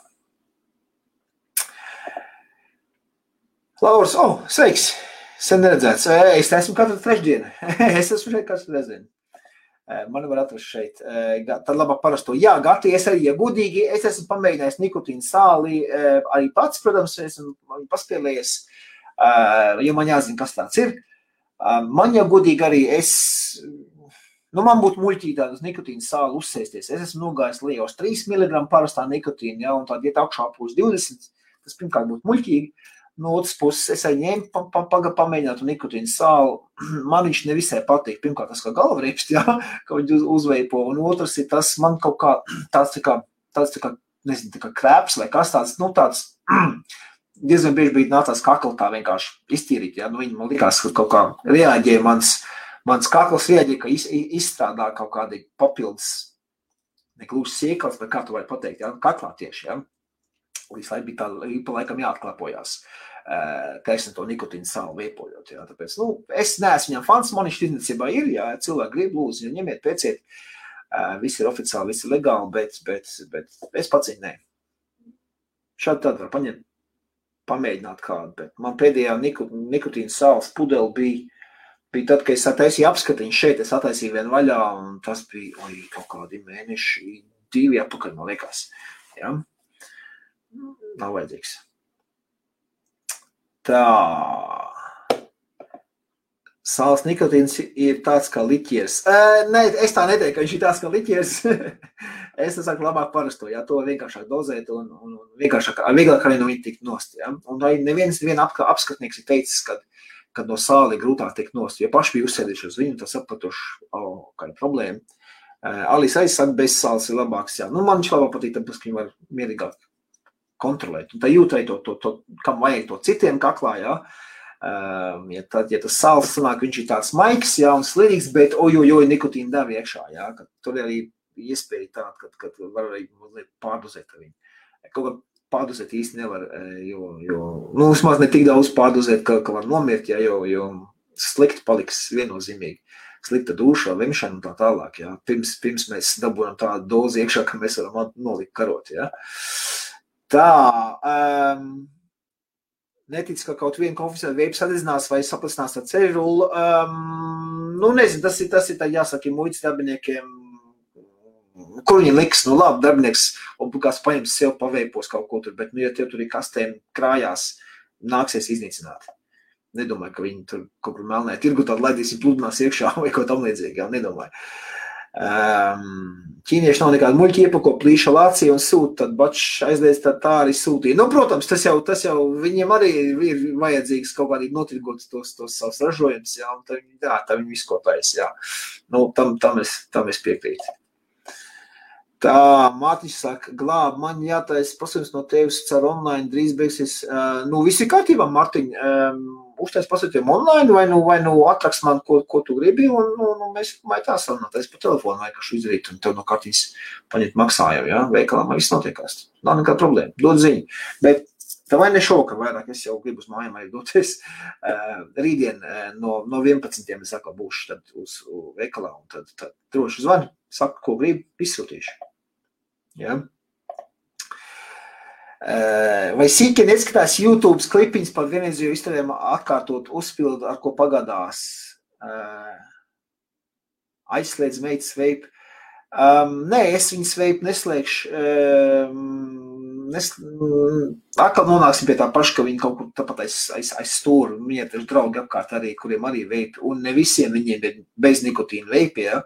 Lauris, oh, sveiks! Sen neredzēts. Es esmu katru trešdienu. es esmu šeit katru trešdienu. Mani var atrast šeit. Tad labāk parasto. Jā, Gati, es arī, ja gudīgi, es esmu pamēģinājis nikotīnu sāli arī pats, protams, esmu paspēlējies, jo man jāzina, kas tāds ir. Man jau gudīgi arī es, nu man būtu muļķīgi tādu nikotīnu sāli uzsēsties. Es esmu nogājis liejos 3 mg parastā nikotīna, ja, un tad iet augšā pūs 20. Tas pirmkārt būtu muļķīgi. No otras puses, es arī ņēmu, pa, pa, pa, pamēģinātu nikotīnu sāli. Man viņš nevisai patīk. Pirmkārt, tas kā galvrieps, jā, ka viņi uzveipo, un otrs ir tas, man kaut kā tāds, tā kā, tāds, tā kā, nezinu, tā kā krēps vai kas tāds, nu tāds, diezgan bieži bija nācās kakla tā vienkārši iztīrīt, jā, nu viņi man likās, ka kaut kā reaģēja mans, mans kakls reaģēja, ka iz, izstrādā kaut kādi papildus, negluži siekals, vai kā tu vari pateikt, jā, kaklā tieši, jā. Līdz laikam bija tā, pa laikam jāatklāpojās, ka es to nikotīnu sāli viepojot. Jā. Tāpēc, nu, es neesmu viņam fans, man viņš tirdzniecībā ir, jā, cilvēki grib lūdzu, ja ņemiet, pēciet, viss ir oficiāli, viss ir legāli, bet, bet, bet es pats viņu nē. Šādi tad var paņemt, pamēģināt kādu, bet man pēdējā nikotīnu sāls pudeli bija, bija tad, kad es attaisīju apskatiņu šeit, es attaisīju vienu vaļā, un tas bija, oi, kaut kādi mēneši, divi apakaļ, man liekas. Ja? Nav vajadzīgs. Tā. Sāls nikotīns ir tāds kā liķieris. Nē, es tā neteiktu, ka viņš ir tāds kā liķieris. es saku, labāk parasto, ja to vienkāršāk dozēt un, un, un vienkāršāk, vieglāk arī no viņa tikt nost. Ja? Un arī neviens vien ap, apskatnieks ir teicis, ka, ka no sāli grūtāk tikt nost. Ja paši bija uzsēduši uz viņu, tas sapratuši, oh, kāda problēma. Alisa aizsaka, bez sāls ir labāks. Jā. Nu, man viņš labāk patīk, tāpēc, ka viņi var mierīgāk kontrolēt. Un tā jūtai to, to, to, kam vajag to citiem kaklā, jā. Um, ja, tad, ja tas sāls sanāk, viņš ir tāds maigs, jā, un slīgs, bet ojojoj, nikotīna deva iekšā, jā, ka tur arī iespēja tāda, ka, ka var arī mazliet pārdozēt viņu. Kaut kā pārdozēt īsti nevar, jo, jo nu, vismaz ne tik daudz pārdozēt, ka, ka var nomirt, jā, jo, jo slikti paliks viennozīmīgi. Slikta duša, lemšana un tā tālāk. Jā. Pirms, pirms mēs dabūjam tādu dozi iekšā, ka mēs varam nolikt karot. Jā. Tā, um, netic, ka kaut viena konfesija veids sadedzinās vai saplasinās ar ceļu. Um, nu, nezinu, tas ir, tas ir tā jāsaka muitas darbiniekiem, kur viņi liks, nu labi, darbinieks obligāts paņems sev paveipos kaut ko tur, bet, nu, ja tev tur ir kastēm krājās, nāksies iznīcināt. Nedomāju, ka viņi tur kaut kur melnē tirgu tādu laidīsim pludinās iekšā vai ko tam līdzīgi, jā, nedomāju. Um, ķīnieši nav nekāda muļķa iepako plīša lācija un sūta, tad bačs aizliedz, tad tā arī sūtīja. Nu, protams, tas jau, tas jau viņiem arī ir vajadzīgs kaut kādīgi notirgot tos, tos savus ražojumus, jā, un tā, jā, tā viņi viskopējas, jā. Nu, tam, tam es, tam es piekrītu. Tā Mārtiņš saka, glāb, man jātais pasūtījums no tevis caur online, drīz beigsies. Uh, nu, viss ir kārtībā, Mārtiņ. Um, uztais pasūtījumu online, vai nu, vai nu atrakst man, ko, ko tu gribi, un nu, nu, mēs vai tā sarunāties pa telefonu, vai kašu izdarīt, un tev no kārtīs paņemt maksājumu, ja? veikalā man viss notiekās. Nav nekāda problēma, dod ziņu. Bet tā vai ne šokar vairāk, es jau gribu uz mājām arī doties. Uh, rītdien uh, no, no 11. es atkal būšu uz, veikalā, un tad, tad droši zvani, saka, ko gribi, izsūtīšu. Ja? Uh, vai sīki neskatās YouTube klipiņus par vienreizēju izturējumu atkārtot uzpildu, ar ko pagadās? Uh, aizslēdz meitas veipu. Um, nē, es viņas veipu neslēgšu. Um, nes, atkal nonāksim pie tā paša, ka viņi kaut kur tāpat aiz, aiz, aiz stūra. Viņiem ir draugi apkārt arī, kuriem arī veipi, un ne visiem viņiem ir bez nikotīna veipi. Ja?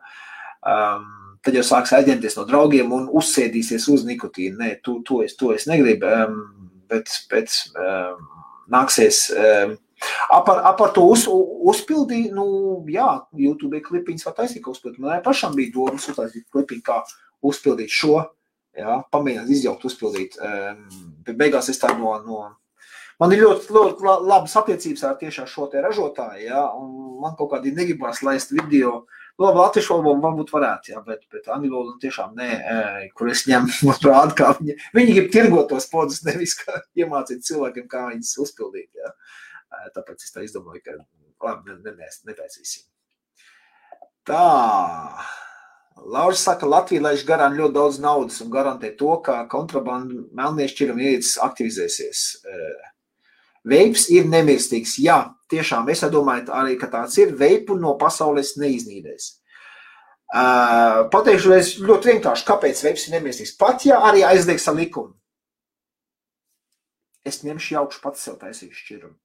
Um, tad jau sāks aģenties no draugiem un uzsēdīsies uz nikotīnu. Nē, to, to, es, to es negribu, um, bet, bet um, nāksies. Um, Apar, apar to uz, uzpildīju, nu, jā, YouTube klipiņas var taisīt, ka uzpildīt. Man pašam bija domas uztaisīt klipiņu, kā uzpildīt šo, jā, pamēģināt izjaukt, uzpildīt. Um, bet beigās es tā no, no man ir ļoti, ļoti labas attiecības ar tieši ar šo te ražotāju, jā, un man kaut kādi negribās laist video, nu, labi, latviešu valodu varbūt varētu, jā, bet, bet angļu valodu tiešām nē, kur es ņemu rādu, kā viņi, viņi grib tirgot tos podus, nevis kā iemācīt cilvēkiem, kā viņus uzpildīt, jā. Tāpēc es tā izdomāju, ka labi, netaisīsim. Tā. Lauris saka, Latvija laiž garām ļoti daudz naudas un garantē to, ka kontrabanda melniešķiram ieicis aktivizēsies. Veips ir nemirstīgs. Jā, tiešām es domāju arī, tāds ir. Veipu no pasaules neiznīdēs. Pateikšu reiz ļoti vienkārši, kāpēc veips ir nemirstīgs. Pat ja arī aizliegs ar likumu, es ņemšu jaukšu pats sev taisīšu šķirumu.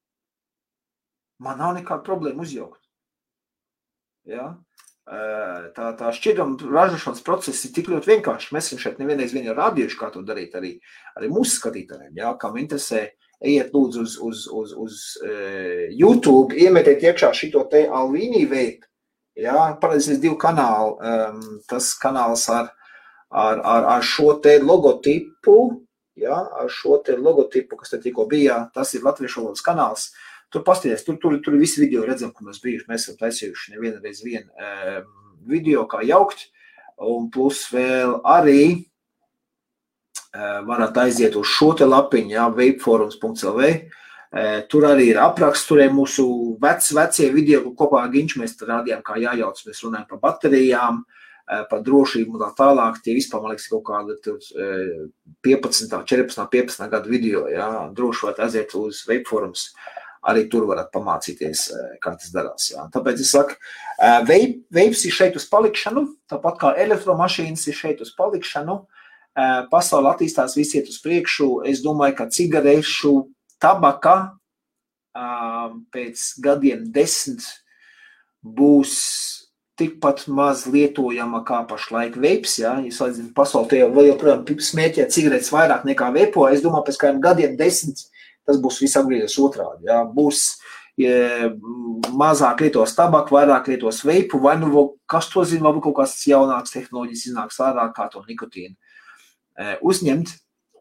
Man nav nekāda problēma uzjaukt. Ja? Tā, tā šķidruma ražošanas process ir tik ļoti vienkāršs. Mēs esam šeit nevienreiz vien rādījuši, kā to darīt arī, arī mūsu skatītājiem. Ja? Kam interesē, ejiet lūdzu uz, uz, uz, uz uh, YouTube, iemetiet iekšā šito te Alvīnī veidu. Ja? Pareizi divu kanālu. Um, tas kanāls ar, ar, ar, ar šo te logotipu, ja? ar šo te logotipu, kas te tikko bija, tas ir Latviešu valodas kanāls. Tur pasties, tur, tur, tur visi video redzam, ka mēs bijuši, mēs esam taisījuši nevienu reizi vienu um, video, kā jaukt, un plus vēl arī varat aiziet uz šo te lapiņu, jā, vapeforums.lv, uh, tur arī ir apraksts, tur ir mūsu vec, vecie video, ko kopā ar Ginču mēs rādījām, kā jājauc, mēs runājam par baterijām, uh, par drošību un tā tālāk, tie vispār, man liekas, kaut kāda tur, 15, 14, 15 gadu video, jā, droši varat aiziet uz vapeforums. Uh, arī tur varat pamācīties, eh, kā tas darās. Jā. Tāpēc es saku, eh, veips ir šeit uz palikšanu, tāpat kā elektromašīnas ir šeit uz palikšanu. Eh, pasaule attīstās, visi iet uz priekšu. Es domāju, ka cigarešu tabaka pēc gadiem desmit būs tikpat maz lietojama kā pašlaik veips. Ja? Jūs redzat, pasaulē jau joprojām smēķē cigaretes vairāk nekā veipo. Es domāju, pēc kādiem gadiem desmit tas būs viss apgriezies otrādi. Ja? Būs ja mazāk lietos tabaku, vairāk lietos veipu, vai nu kas to zina, varbūt kaut kāds jaunāks tehnoloģijas iznāks ārā, kā to nikotīnu uzņemt.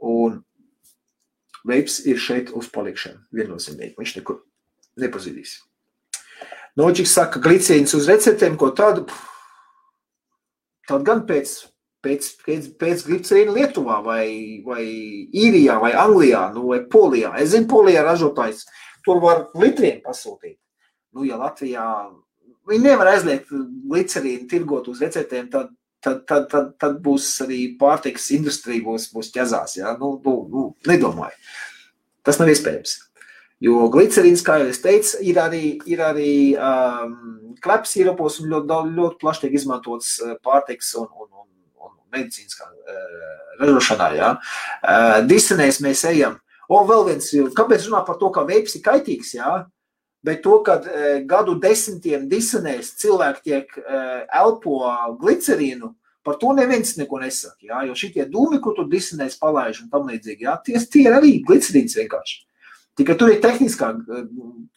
Un veips ir šeit uz palikšanu. Viennozīmīgi. Viņš nekur nepazudīs. Noģiks saka, glicīns uz receptēm, ko tādu, tad gan pēc pēc, pēc, pēc glicerīna Lietuvā vai, vai Īrijā vai Anglijā nu, vai Polijā. Es zinu, Polijā ražotājs tur var litriem pasūtīt. Nu, ja Latvijā viņi nevar aizliegt glicerīnu tirgot uz receptēm, tad, tad, tad, tad, tad būs arī pārtiks industrija būs, būs ķezās. Ja? Nu, nu, nu, nedomāju. Tas nav iespējams. Jo glicerīns, kā jau es teicu, ir arī, ir arī um, kleps īropos un ļoti, ļoti plaši tiek izmantots pārtiks un, un, un medicīniskā ražošanā. Ja? Disenēs mēs ejam. Un vēl viens, kāpēc runā par to, ka veips ir kaitīgs, ja? Bet to, ka gadu desmitiem disenēs cilvēki tiek elpo glicerīnu, par to neviens neko nesaka. Ja? Jo šitie dūmi, ko tur disenēs palaiž un tam līdzīgi, ja? tie, tie ir arī glicerīns vienkārši. Tikai tur ir tehniskā eh,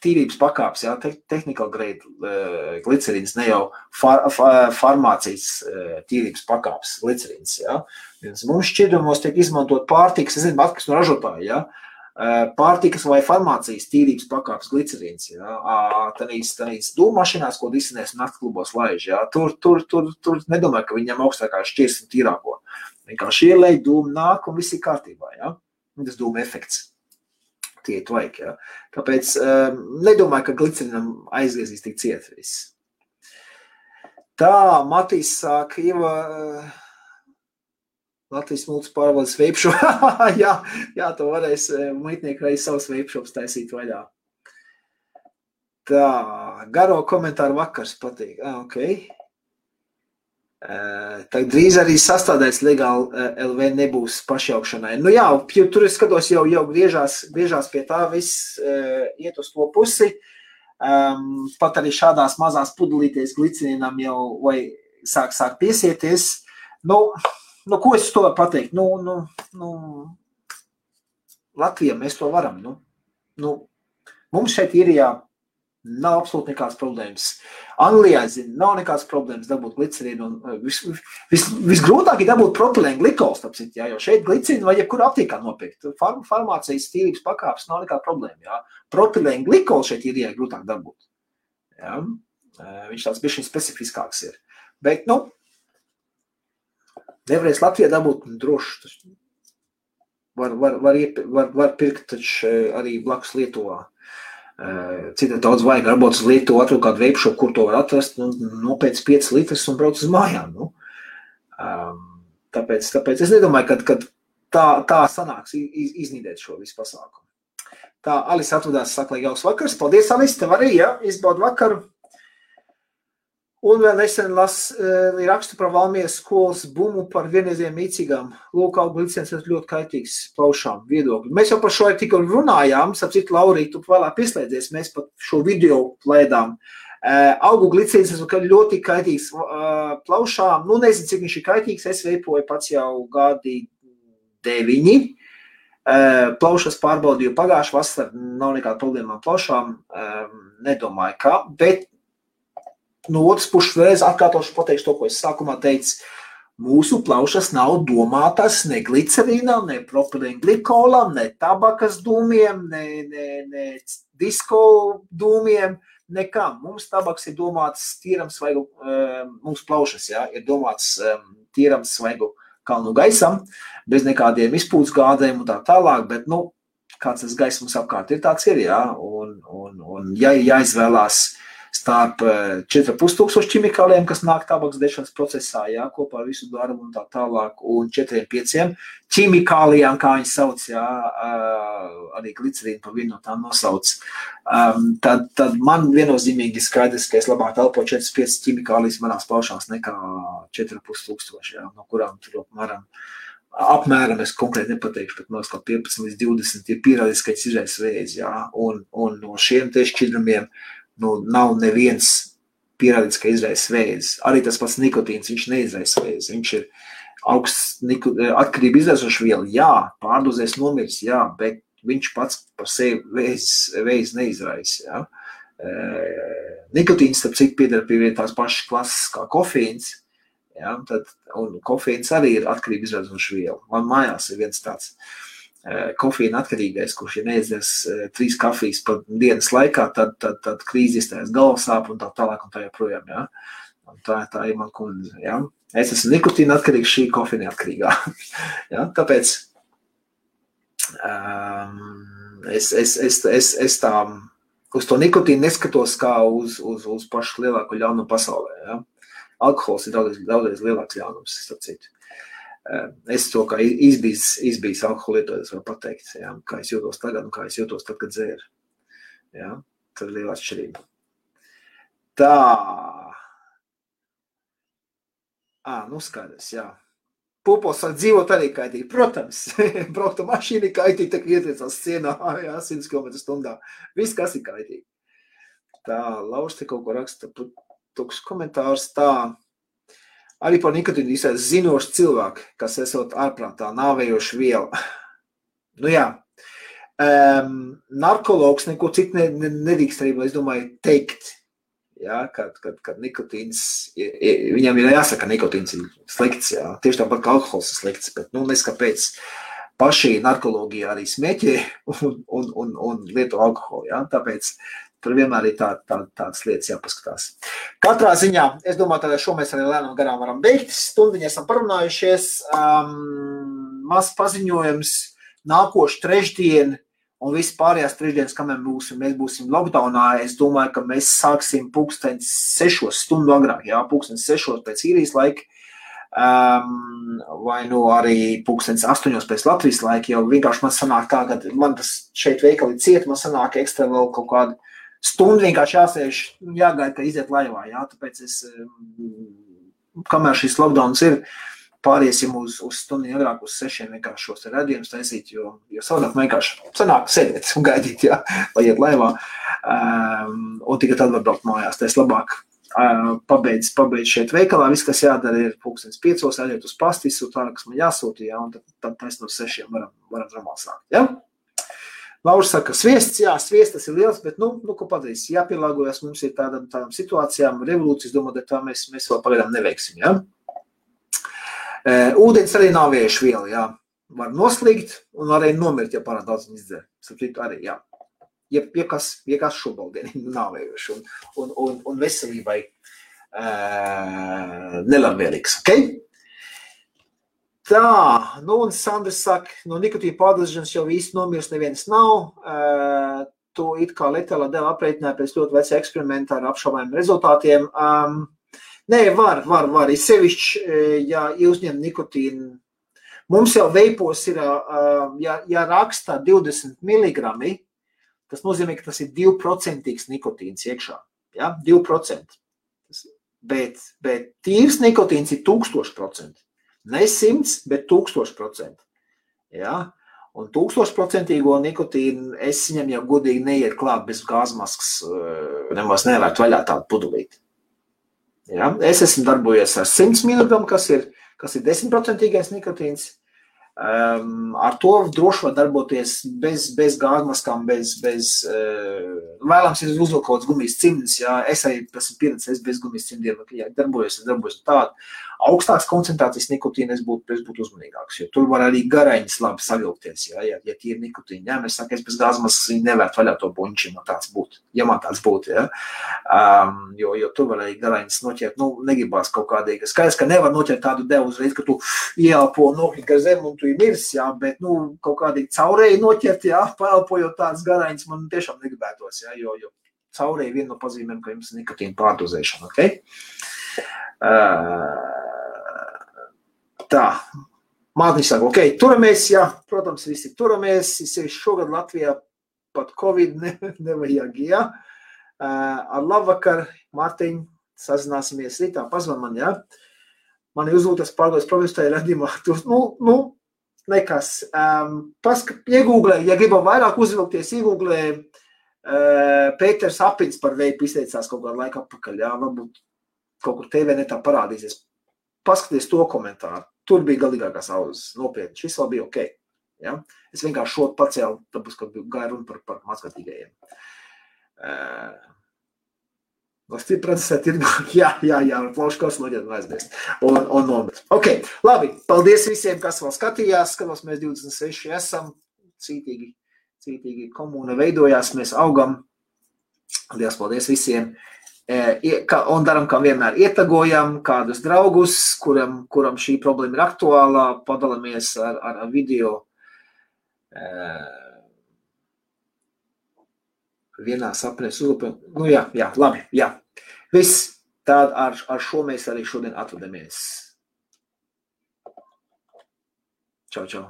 tīrības pakāpes, jā, te, technical grade uh, glicerīns, ne jau far, far, farmācijas uh, tīrības pakāpes glicerīns. Jā. Mums šķidrumos tiek izmantot pārtikas, es zinu, atkas no ražotāja, jā, uh, pārtikas vai farmācijas tīrības pakāpes glicerīns. Jā. Tanīs dūmašinās, ko disinēs naktklubos laiž, jā. Tur, tur, tur, tur nedomāju, ka viņam augstākā šķirs un tīrāko. Vienkārši ielēj dūmu nāk un viss ir kārtībā, jā. Tas dūma efekts tiet vajag. Ja? Tāpēc um, nedomāju, ka glicerinam aizgriezīs tik ciet viss. Tā, Matīs sāk, Iva, Latvijas mūtas pārvaldes veipšu. jā, jā, to varēs muitnieki reiz savus veipšops taisīt vaļā. Tā, garo komentāru vakars patīk. Ah, okay. Tā drīz arī sastādēts legāli LV nebūs pašaukšanai. Nu jā, tur es skatos jau, jau griežās, griežās pie tā, viss iet uz to pusi. Um, pat arī šādās mazās pudelītēs glicinīnam jau vai sāk, sāk piesieties. Nu, nu, ko es to varu pateikt? Nu, nu, nu, Latvijā mēs to varam. Nu, nu, mums šeit ir jā, Nav absolūti nekādas problēmas. Anglijā, zinu, nav nekādas problēmas dabūt glicerīnu. Eh, vis, vis, visgrūtāk ir dabūt propilēnu glikolu, tāpēc, jā, jo šeit glicīnu vai jebkurā aptīkā nopirkt. Farm, farmācijas tīrības pakāpes nav nekāda problēma. Jā. Propilēnu glikolu šeit ir jā, grūtāk dabūt. Jā. Eh, viņš tāds bišķiņ specifiskāks ir. Bet, nu, nevarēs Latvijā dabūt droši. Var, var, var, var, var pirkt taču eh, arī blakus Lietuvā. Citiem daudz vajag, varbūt uz Lietuvu atrod kādu veipšu, kur to var atrast, nu, nopēc 5 litrus un brauc uz mājām. Nu. Um, tāpēc, tāpēc es nedomāju, ka tā, tā sanāks iz, iznīdēt šo visu pasākumu. Tā, Alis atvadās, saka, lai jauks vakars. Paldies, Alis, tev arī, ja, izbaud vakaru. Un vēl nesen las, uh, rakstu par Valmijas skolas bumu par vienreiziem mīcīgām. Lūk, augu licences ir ļoti kaitīgs plaušām viedokļi. Mēs jau par šo tikko runājām, sapcīt, Laurīt, tu vēlāk pieslēdzies, mēs pat šo video plēdām. Uh, augu glicīns ir ļoti kaitīgs uh, plaušām. Nu, nezinu, cik viņš ir kaitīgs. Es veipoju pats jau gadi deviņi. Plaušas pārbaudīju pagājušā vasarā. Nav nekāda problēma ar plaušām. Nedomāju, kā. Bet no otras puses, vēlreiz atkārtošu, pateikšu to, ko es sākumā teicu. Mūsu plaušas nav domātas ne glicerīnam, ne propilēnglikolam, ne tabakas dūmiem, ne, ne, ne disko dūmiem, nekam. Mums tabaks ir domāts tīram svaigu, mums plaušas, jā, ir domāts tīram svaigu kalnu gaisam, bez nekādiem izpūtas gādēm un tā tālāk, bet, nu, kāds tas gaiss mums apkārt ir, tāds ir, jā, un, un, un ja jāizvēlās, starp 4,5 tūkstoši ķimikāliem, kas nāk tabaks dešanas procesā, jā, kopā ar visu darbu un tā tālāk, un 4,5 ķimikālijām, kā viņi sauc, jā, arī glicerīnu par vienu no tām nosauc. Um, tad, tad man viennozīmīgi skaidrs, ka es labāk elpoju 4,5 ķimikālijas manās plaušās nekā 4,5 tūkstoši, jā, no kurām tur apmēram apmēram es konkrēti nepateikšu, bet no 15 līdz 20 ir pierādīts, ka viņš izraisa vēzi, un, un no šiem šķidrumiem nu, nav neviens pierādīts, ka izraisa vēzi. Arī tas pats nikotīns, viņš neizraisa vēzi. Viņš ir augsts atkarību izraisošs viela, jā, pārdozēs nomirs, jā, bet viņš pats par sevi vēzi, vēzi neizraisa. Jā. E, nikotīns, starp citu, pieder pie tās pašas klases kā kofīns, jā, tad, un kofīns arī ir atkarību izraisošs viela. Man mājās ir viens tāds. Uh, Eh, kofīna atkarīgais, kurš ir neizdzers eh, trīs kafijas pa dienas laikā, tad, tad, tad krīze izstājas galvas sāp un tā tālāk un tā joprojām. Ja? Un tā, tā ir man kundze. Ja? Es esmu nikotīna atkarīgs, šī kofīna atkarīgā. ja? Tāpēc um, es, es, es, es, es tā uz to nikotīnu neskatos kā uz, uz, uz pašu lielāko ļaunumu pasaulē. Ja? Alkohols ir daudz, daudz lielāks ļaunums, starp citu. Eh, es to kā izbijis alkohola lietotājs varu pateikt, jā, kā es jūtos tagad un kā es jūtos tad, kad dzēru. Jā, tad liela atšķirība. Tā. Ā, nu skaidrs, jā. Pupos sāk dzīvot arī kaitīgi. Protams, braukt ar mašīnu kaitīgi, tā kā ietriecās cienā, jā, 100 km stundā. Viss, kas ir kaitīgi. Tā, Lauris te kaut ko raksta, tukšs komentārs, tā. Arī par nikotīnu izsaka zinoši cilvēki, kas esot ārprātā nāvējoši viela. Nu jā, um, narkologs neko citu ne, ne, nedrīkst arī, es domāju, teikt. Ja, kad, kad, kad nikotīns, viņam ir jāsaka, ka nikotīns ir slikts. Jā. Tieši tāpat kā alkohols ir slikts, bet nu, nes kāpēc paši narkoloģija arī smēķē un, un, un, un lieto alkoholu. Jā. Tāpēc Tur vienmēr ir tā, tā, tādas lietas jāpaskatās. Katrā ziņā, es domāju, ka šo mēs arī lēnām garām varam beigt. Stundiņi esam parunājušies. Um, Mazs paziņojums nākošu trešdienu un viss pārējās trešdienas, kamēr būsim, mēs būsim lockdownā, es domāju, ka mēs sāksim pulkstenis sešos stundu agrāk, jā, pulkstenis sešos pēc īrijas laika. Um, vai nu arī pūkstens astoņos pēc Latvijas laika, jau vienkārši man sanāk tā, ka man tas šeit veikali ciet, man sanāk ekstra vēl kaut kādu stundu vienkārši jāsēž, jāgaida, ka iziet laivā, jā, tāpēc es, kamēr šis lockdowns ir, pāriesim uz, uz stundu agrāk, uz sešiem vienkārši šos radījumus taisīt, jo, jo savādāk vienkārši sanāk sēdēt un gaidīt, jā, lai iet laivā, um, un tikai tad var braukt mājās, tā es labāk pabeidz, pabeidz šeit veikalā. Viss, kas jādara, ir pūkstens piecos, aiziet uz pasti, izsūta ārā, kas man jāsūta, jā, un tad, tad taisn no sešiem varam, varam normāli sākt, jā. Lauris saka, sviests, jā, sviests ir liels, bet, nu, nu ko padarīs, jāpielāgojas, mums ir tādam, tādam situācijām, revolūcijas, domāju, tā mēs, mēs vēl pagaidām neveiksim, jā. E, ūdens arī nav viešu viela, jā. Var noslīgt un arī nomirt, ja pārāk daudz izdzer. Saprīt, arī, jā ja, ja kas, ja kas šobaldieniem nāvējuši un, un, un, un veselībai uh, nelabvēlīgs. Okay? Tā, nu un Sandrs saka, no nikotīna pārdalīšanas jau īsti nomirst neviens nav. Uh, to it kā letālā dēļ aprēķināja pēc ļoti veca eksperimenta ar apšaubāmiem rezultātiem. Um, nē, var, var, var. Ir sevišķi, ja uzņem nikotīnu. Mums jau veipos ir, uh, ja, ja raksta 20 mg, Tas nozīmē, ka tas ir 2% nikotīns iekšā. Ja? 2%. Bet, bet tīrs nikotīns ir 1000%. Ne 100, bet 1000%. Ja? Un tūkstošprocentīgo nikotīnu es viņam jau godīgi neiet klāt bez gāzmaskas, eh, nemaz nevērt vaļā tādu pudelīti. Ja? Es esmu darbojies ar 100 mg, kas ir, kas ir 10% nikotīns. Um, ar to droši var darboties bez, bez gāzmaskām, bez, bez uh, vēlams ir kāds gumijas cimdis, jā, es arī esmu pieredzējis bez gumijas cimdiem, ja darbojos, es darbojos tādu augstākas koncentrācijas nikotīna, es būtu, es būtu uzmanīgāks. Jo tur var arī garaiņas labi savilkties. Ja, ja, ja tie ir nikotīni, jā, mēs sakām, es bez gāzmasas viņu nevērt vaļā to buņķi, man tāds būtu. Ja man tāds būtu, ja. Um, jo, jo tur var arī garaiņas noķert, nu, negribās kaut kādīgi. Skaidrs, ka nevar noķert tādu devu uzreiz, ka tu ieelpo nokrīt zem un tu ir mirs, jā, bet, nu, kaut kādīgi caurēji noķert, jā, paelpojot tādas garaiņas, man tiešām negribētos, jā, jo, jo caurēji viena no pazīmēm, ka jums ir nikotīna pārdozēšana, ok? Uh, Tā, Mākslinieks saka, ok, turamies, jā, protams, visi turamies, šogad Latvijā pat Covid ne, nevajag, jā. Ar labvakar, Mārtiņ, sazināsimies rītā, pazvan man, jā. Man ir uzlūtas pārgājis profesionālajā radījumā, tur, nu, nu, nekas. Um, paska, iegūglē, ja gribam vairāk uzvilkties, iegūglē uh, Pēters Apins par veipu izteicās kaut kādu laiku atpakaļ, jā, varbūt kaut kur TV netā parādīsies. Paskaties to komentāru. Tur bija galīgākās auzas. Nopietni, šis vēl bija ok. Ja? Es vienkārši šo pacēlu, tāpēc, ka gāja runa par, par mazskatīgajiem. Uh, Lai stiprinātu tirgu, jā, jā, jā, plaušu kas noģēt un aizmirst. Un, un nomet. Ok, labi, paldies visiem, kas vēl skatījās. Skatos, mēs 26 esam. Cītīgi, cītīgi komūna veidojās, mēs augam. Lielas paldies visiem. Un darām, kā vienmēr, ietagojam kādus draugus, kuram, kuram šī problēma ir aktuālā, padalāmies ar, ar, video. Vienā sapnē uzlūpēm. Nu jā, jā, labi, jā. Viss. Tād ar, ar šo mēs arī šodien atvadamies. Čau, čau.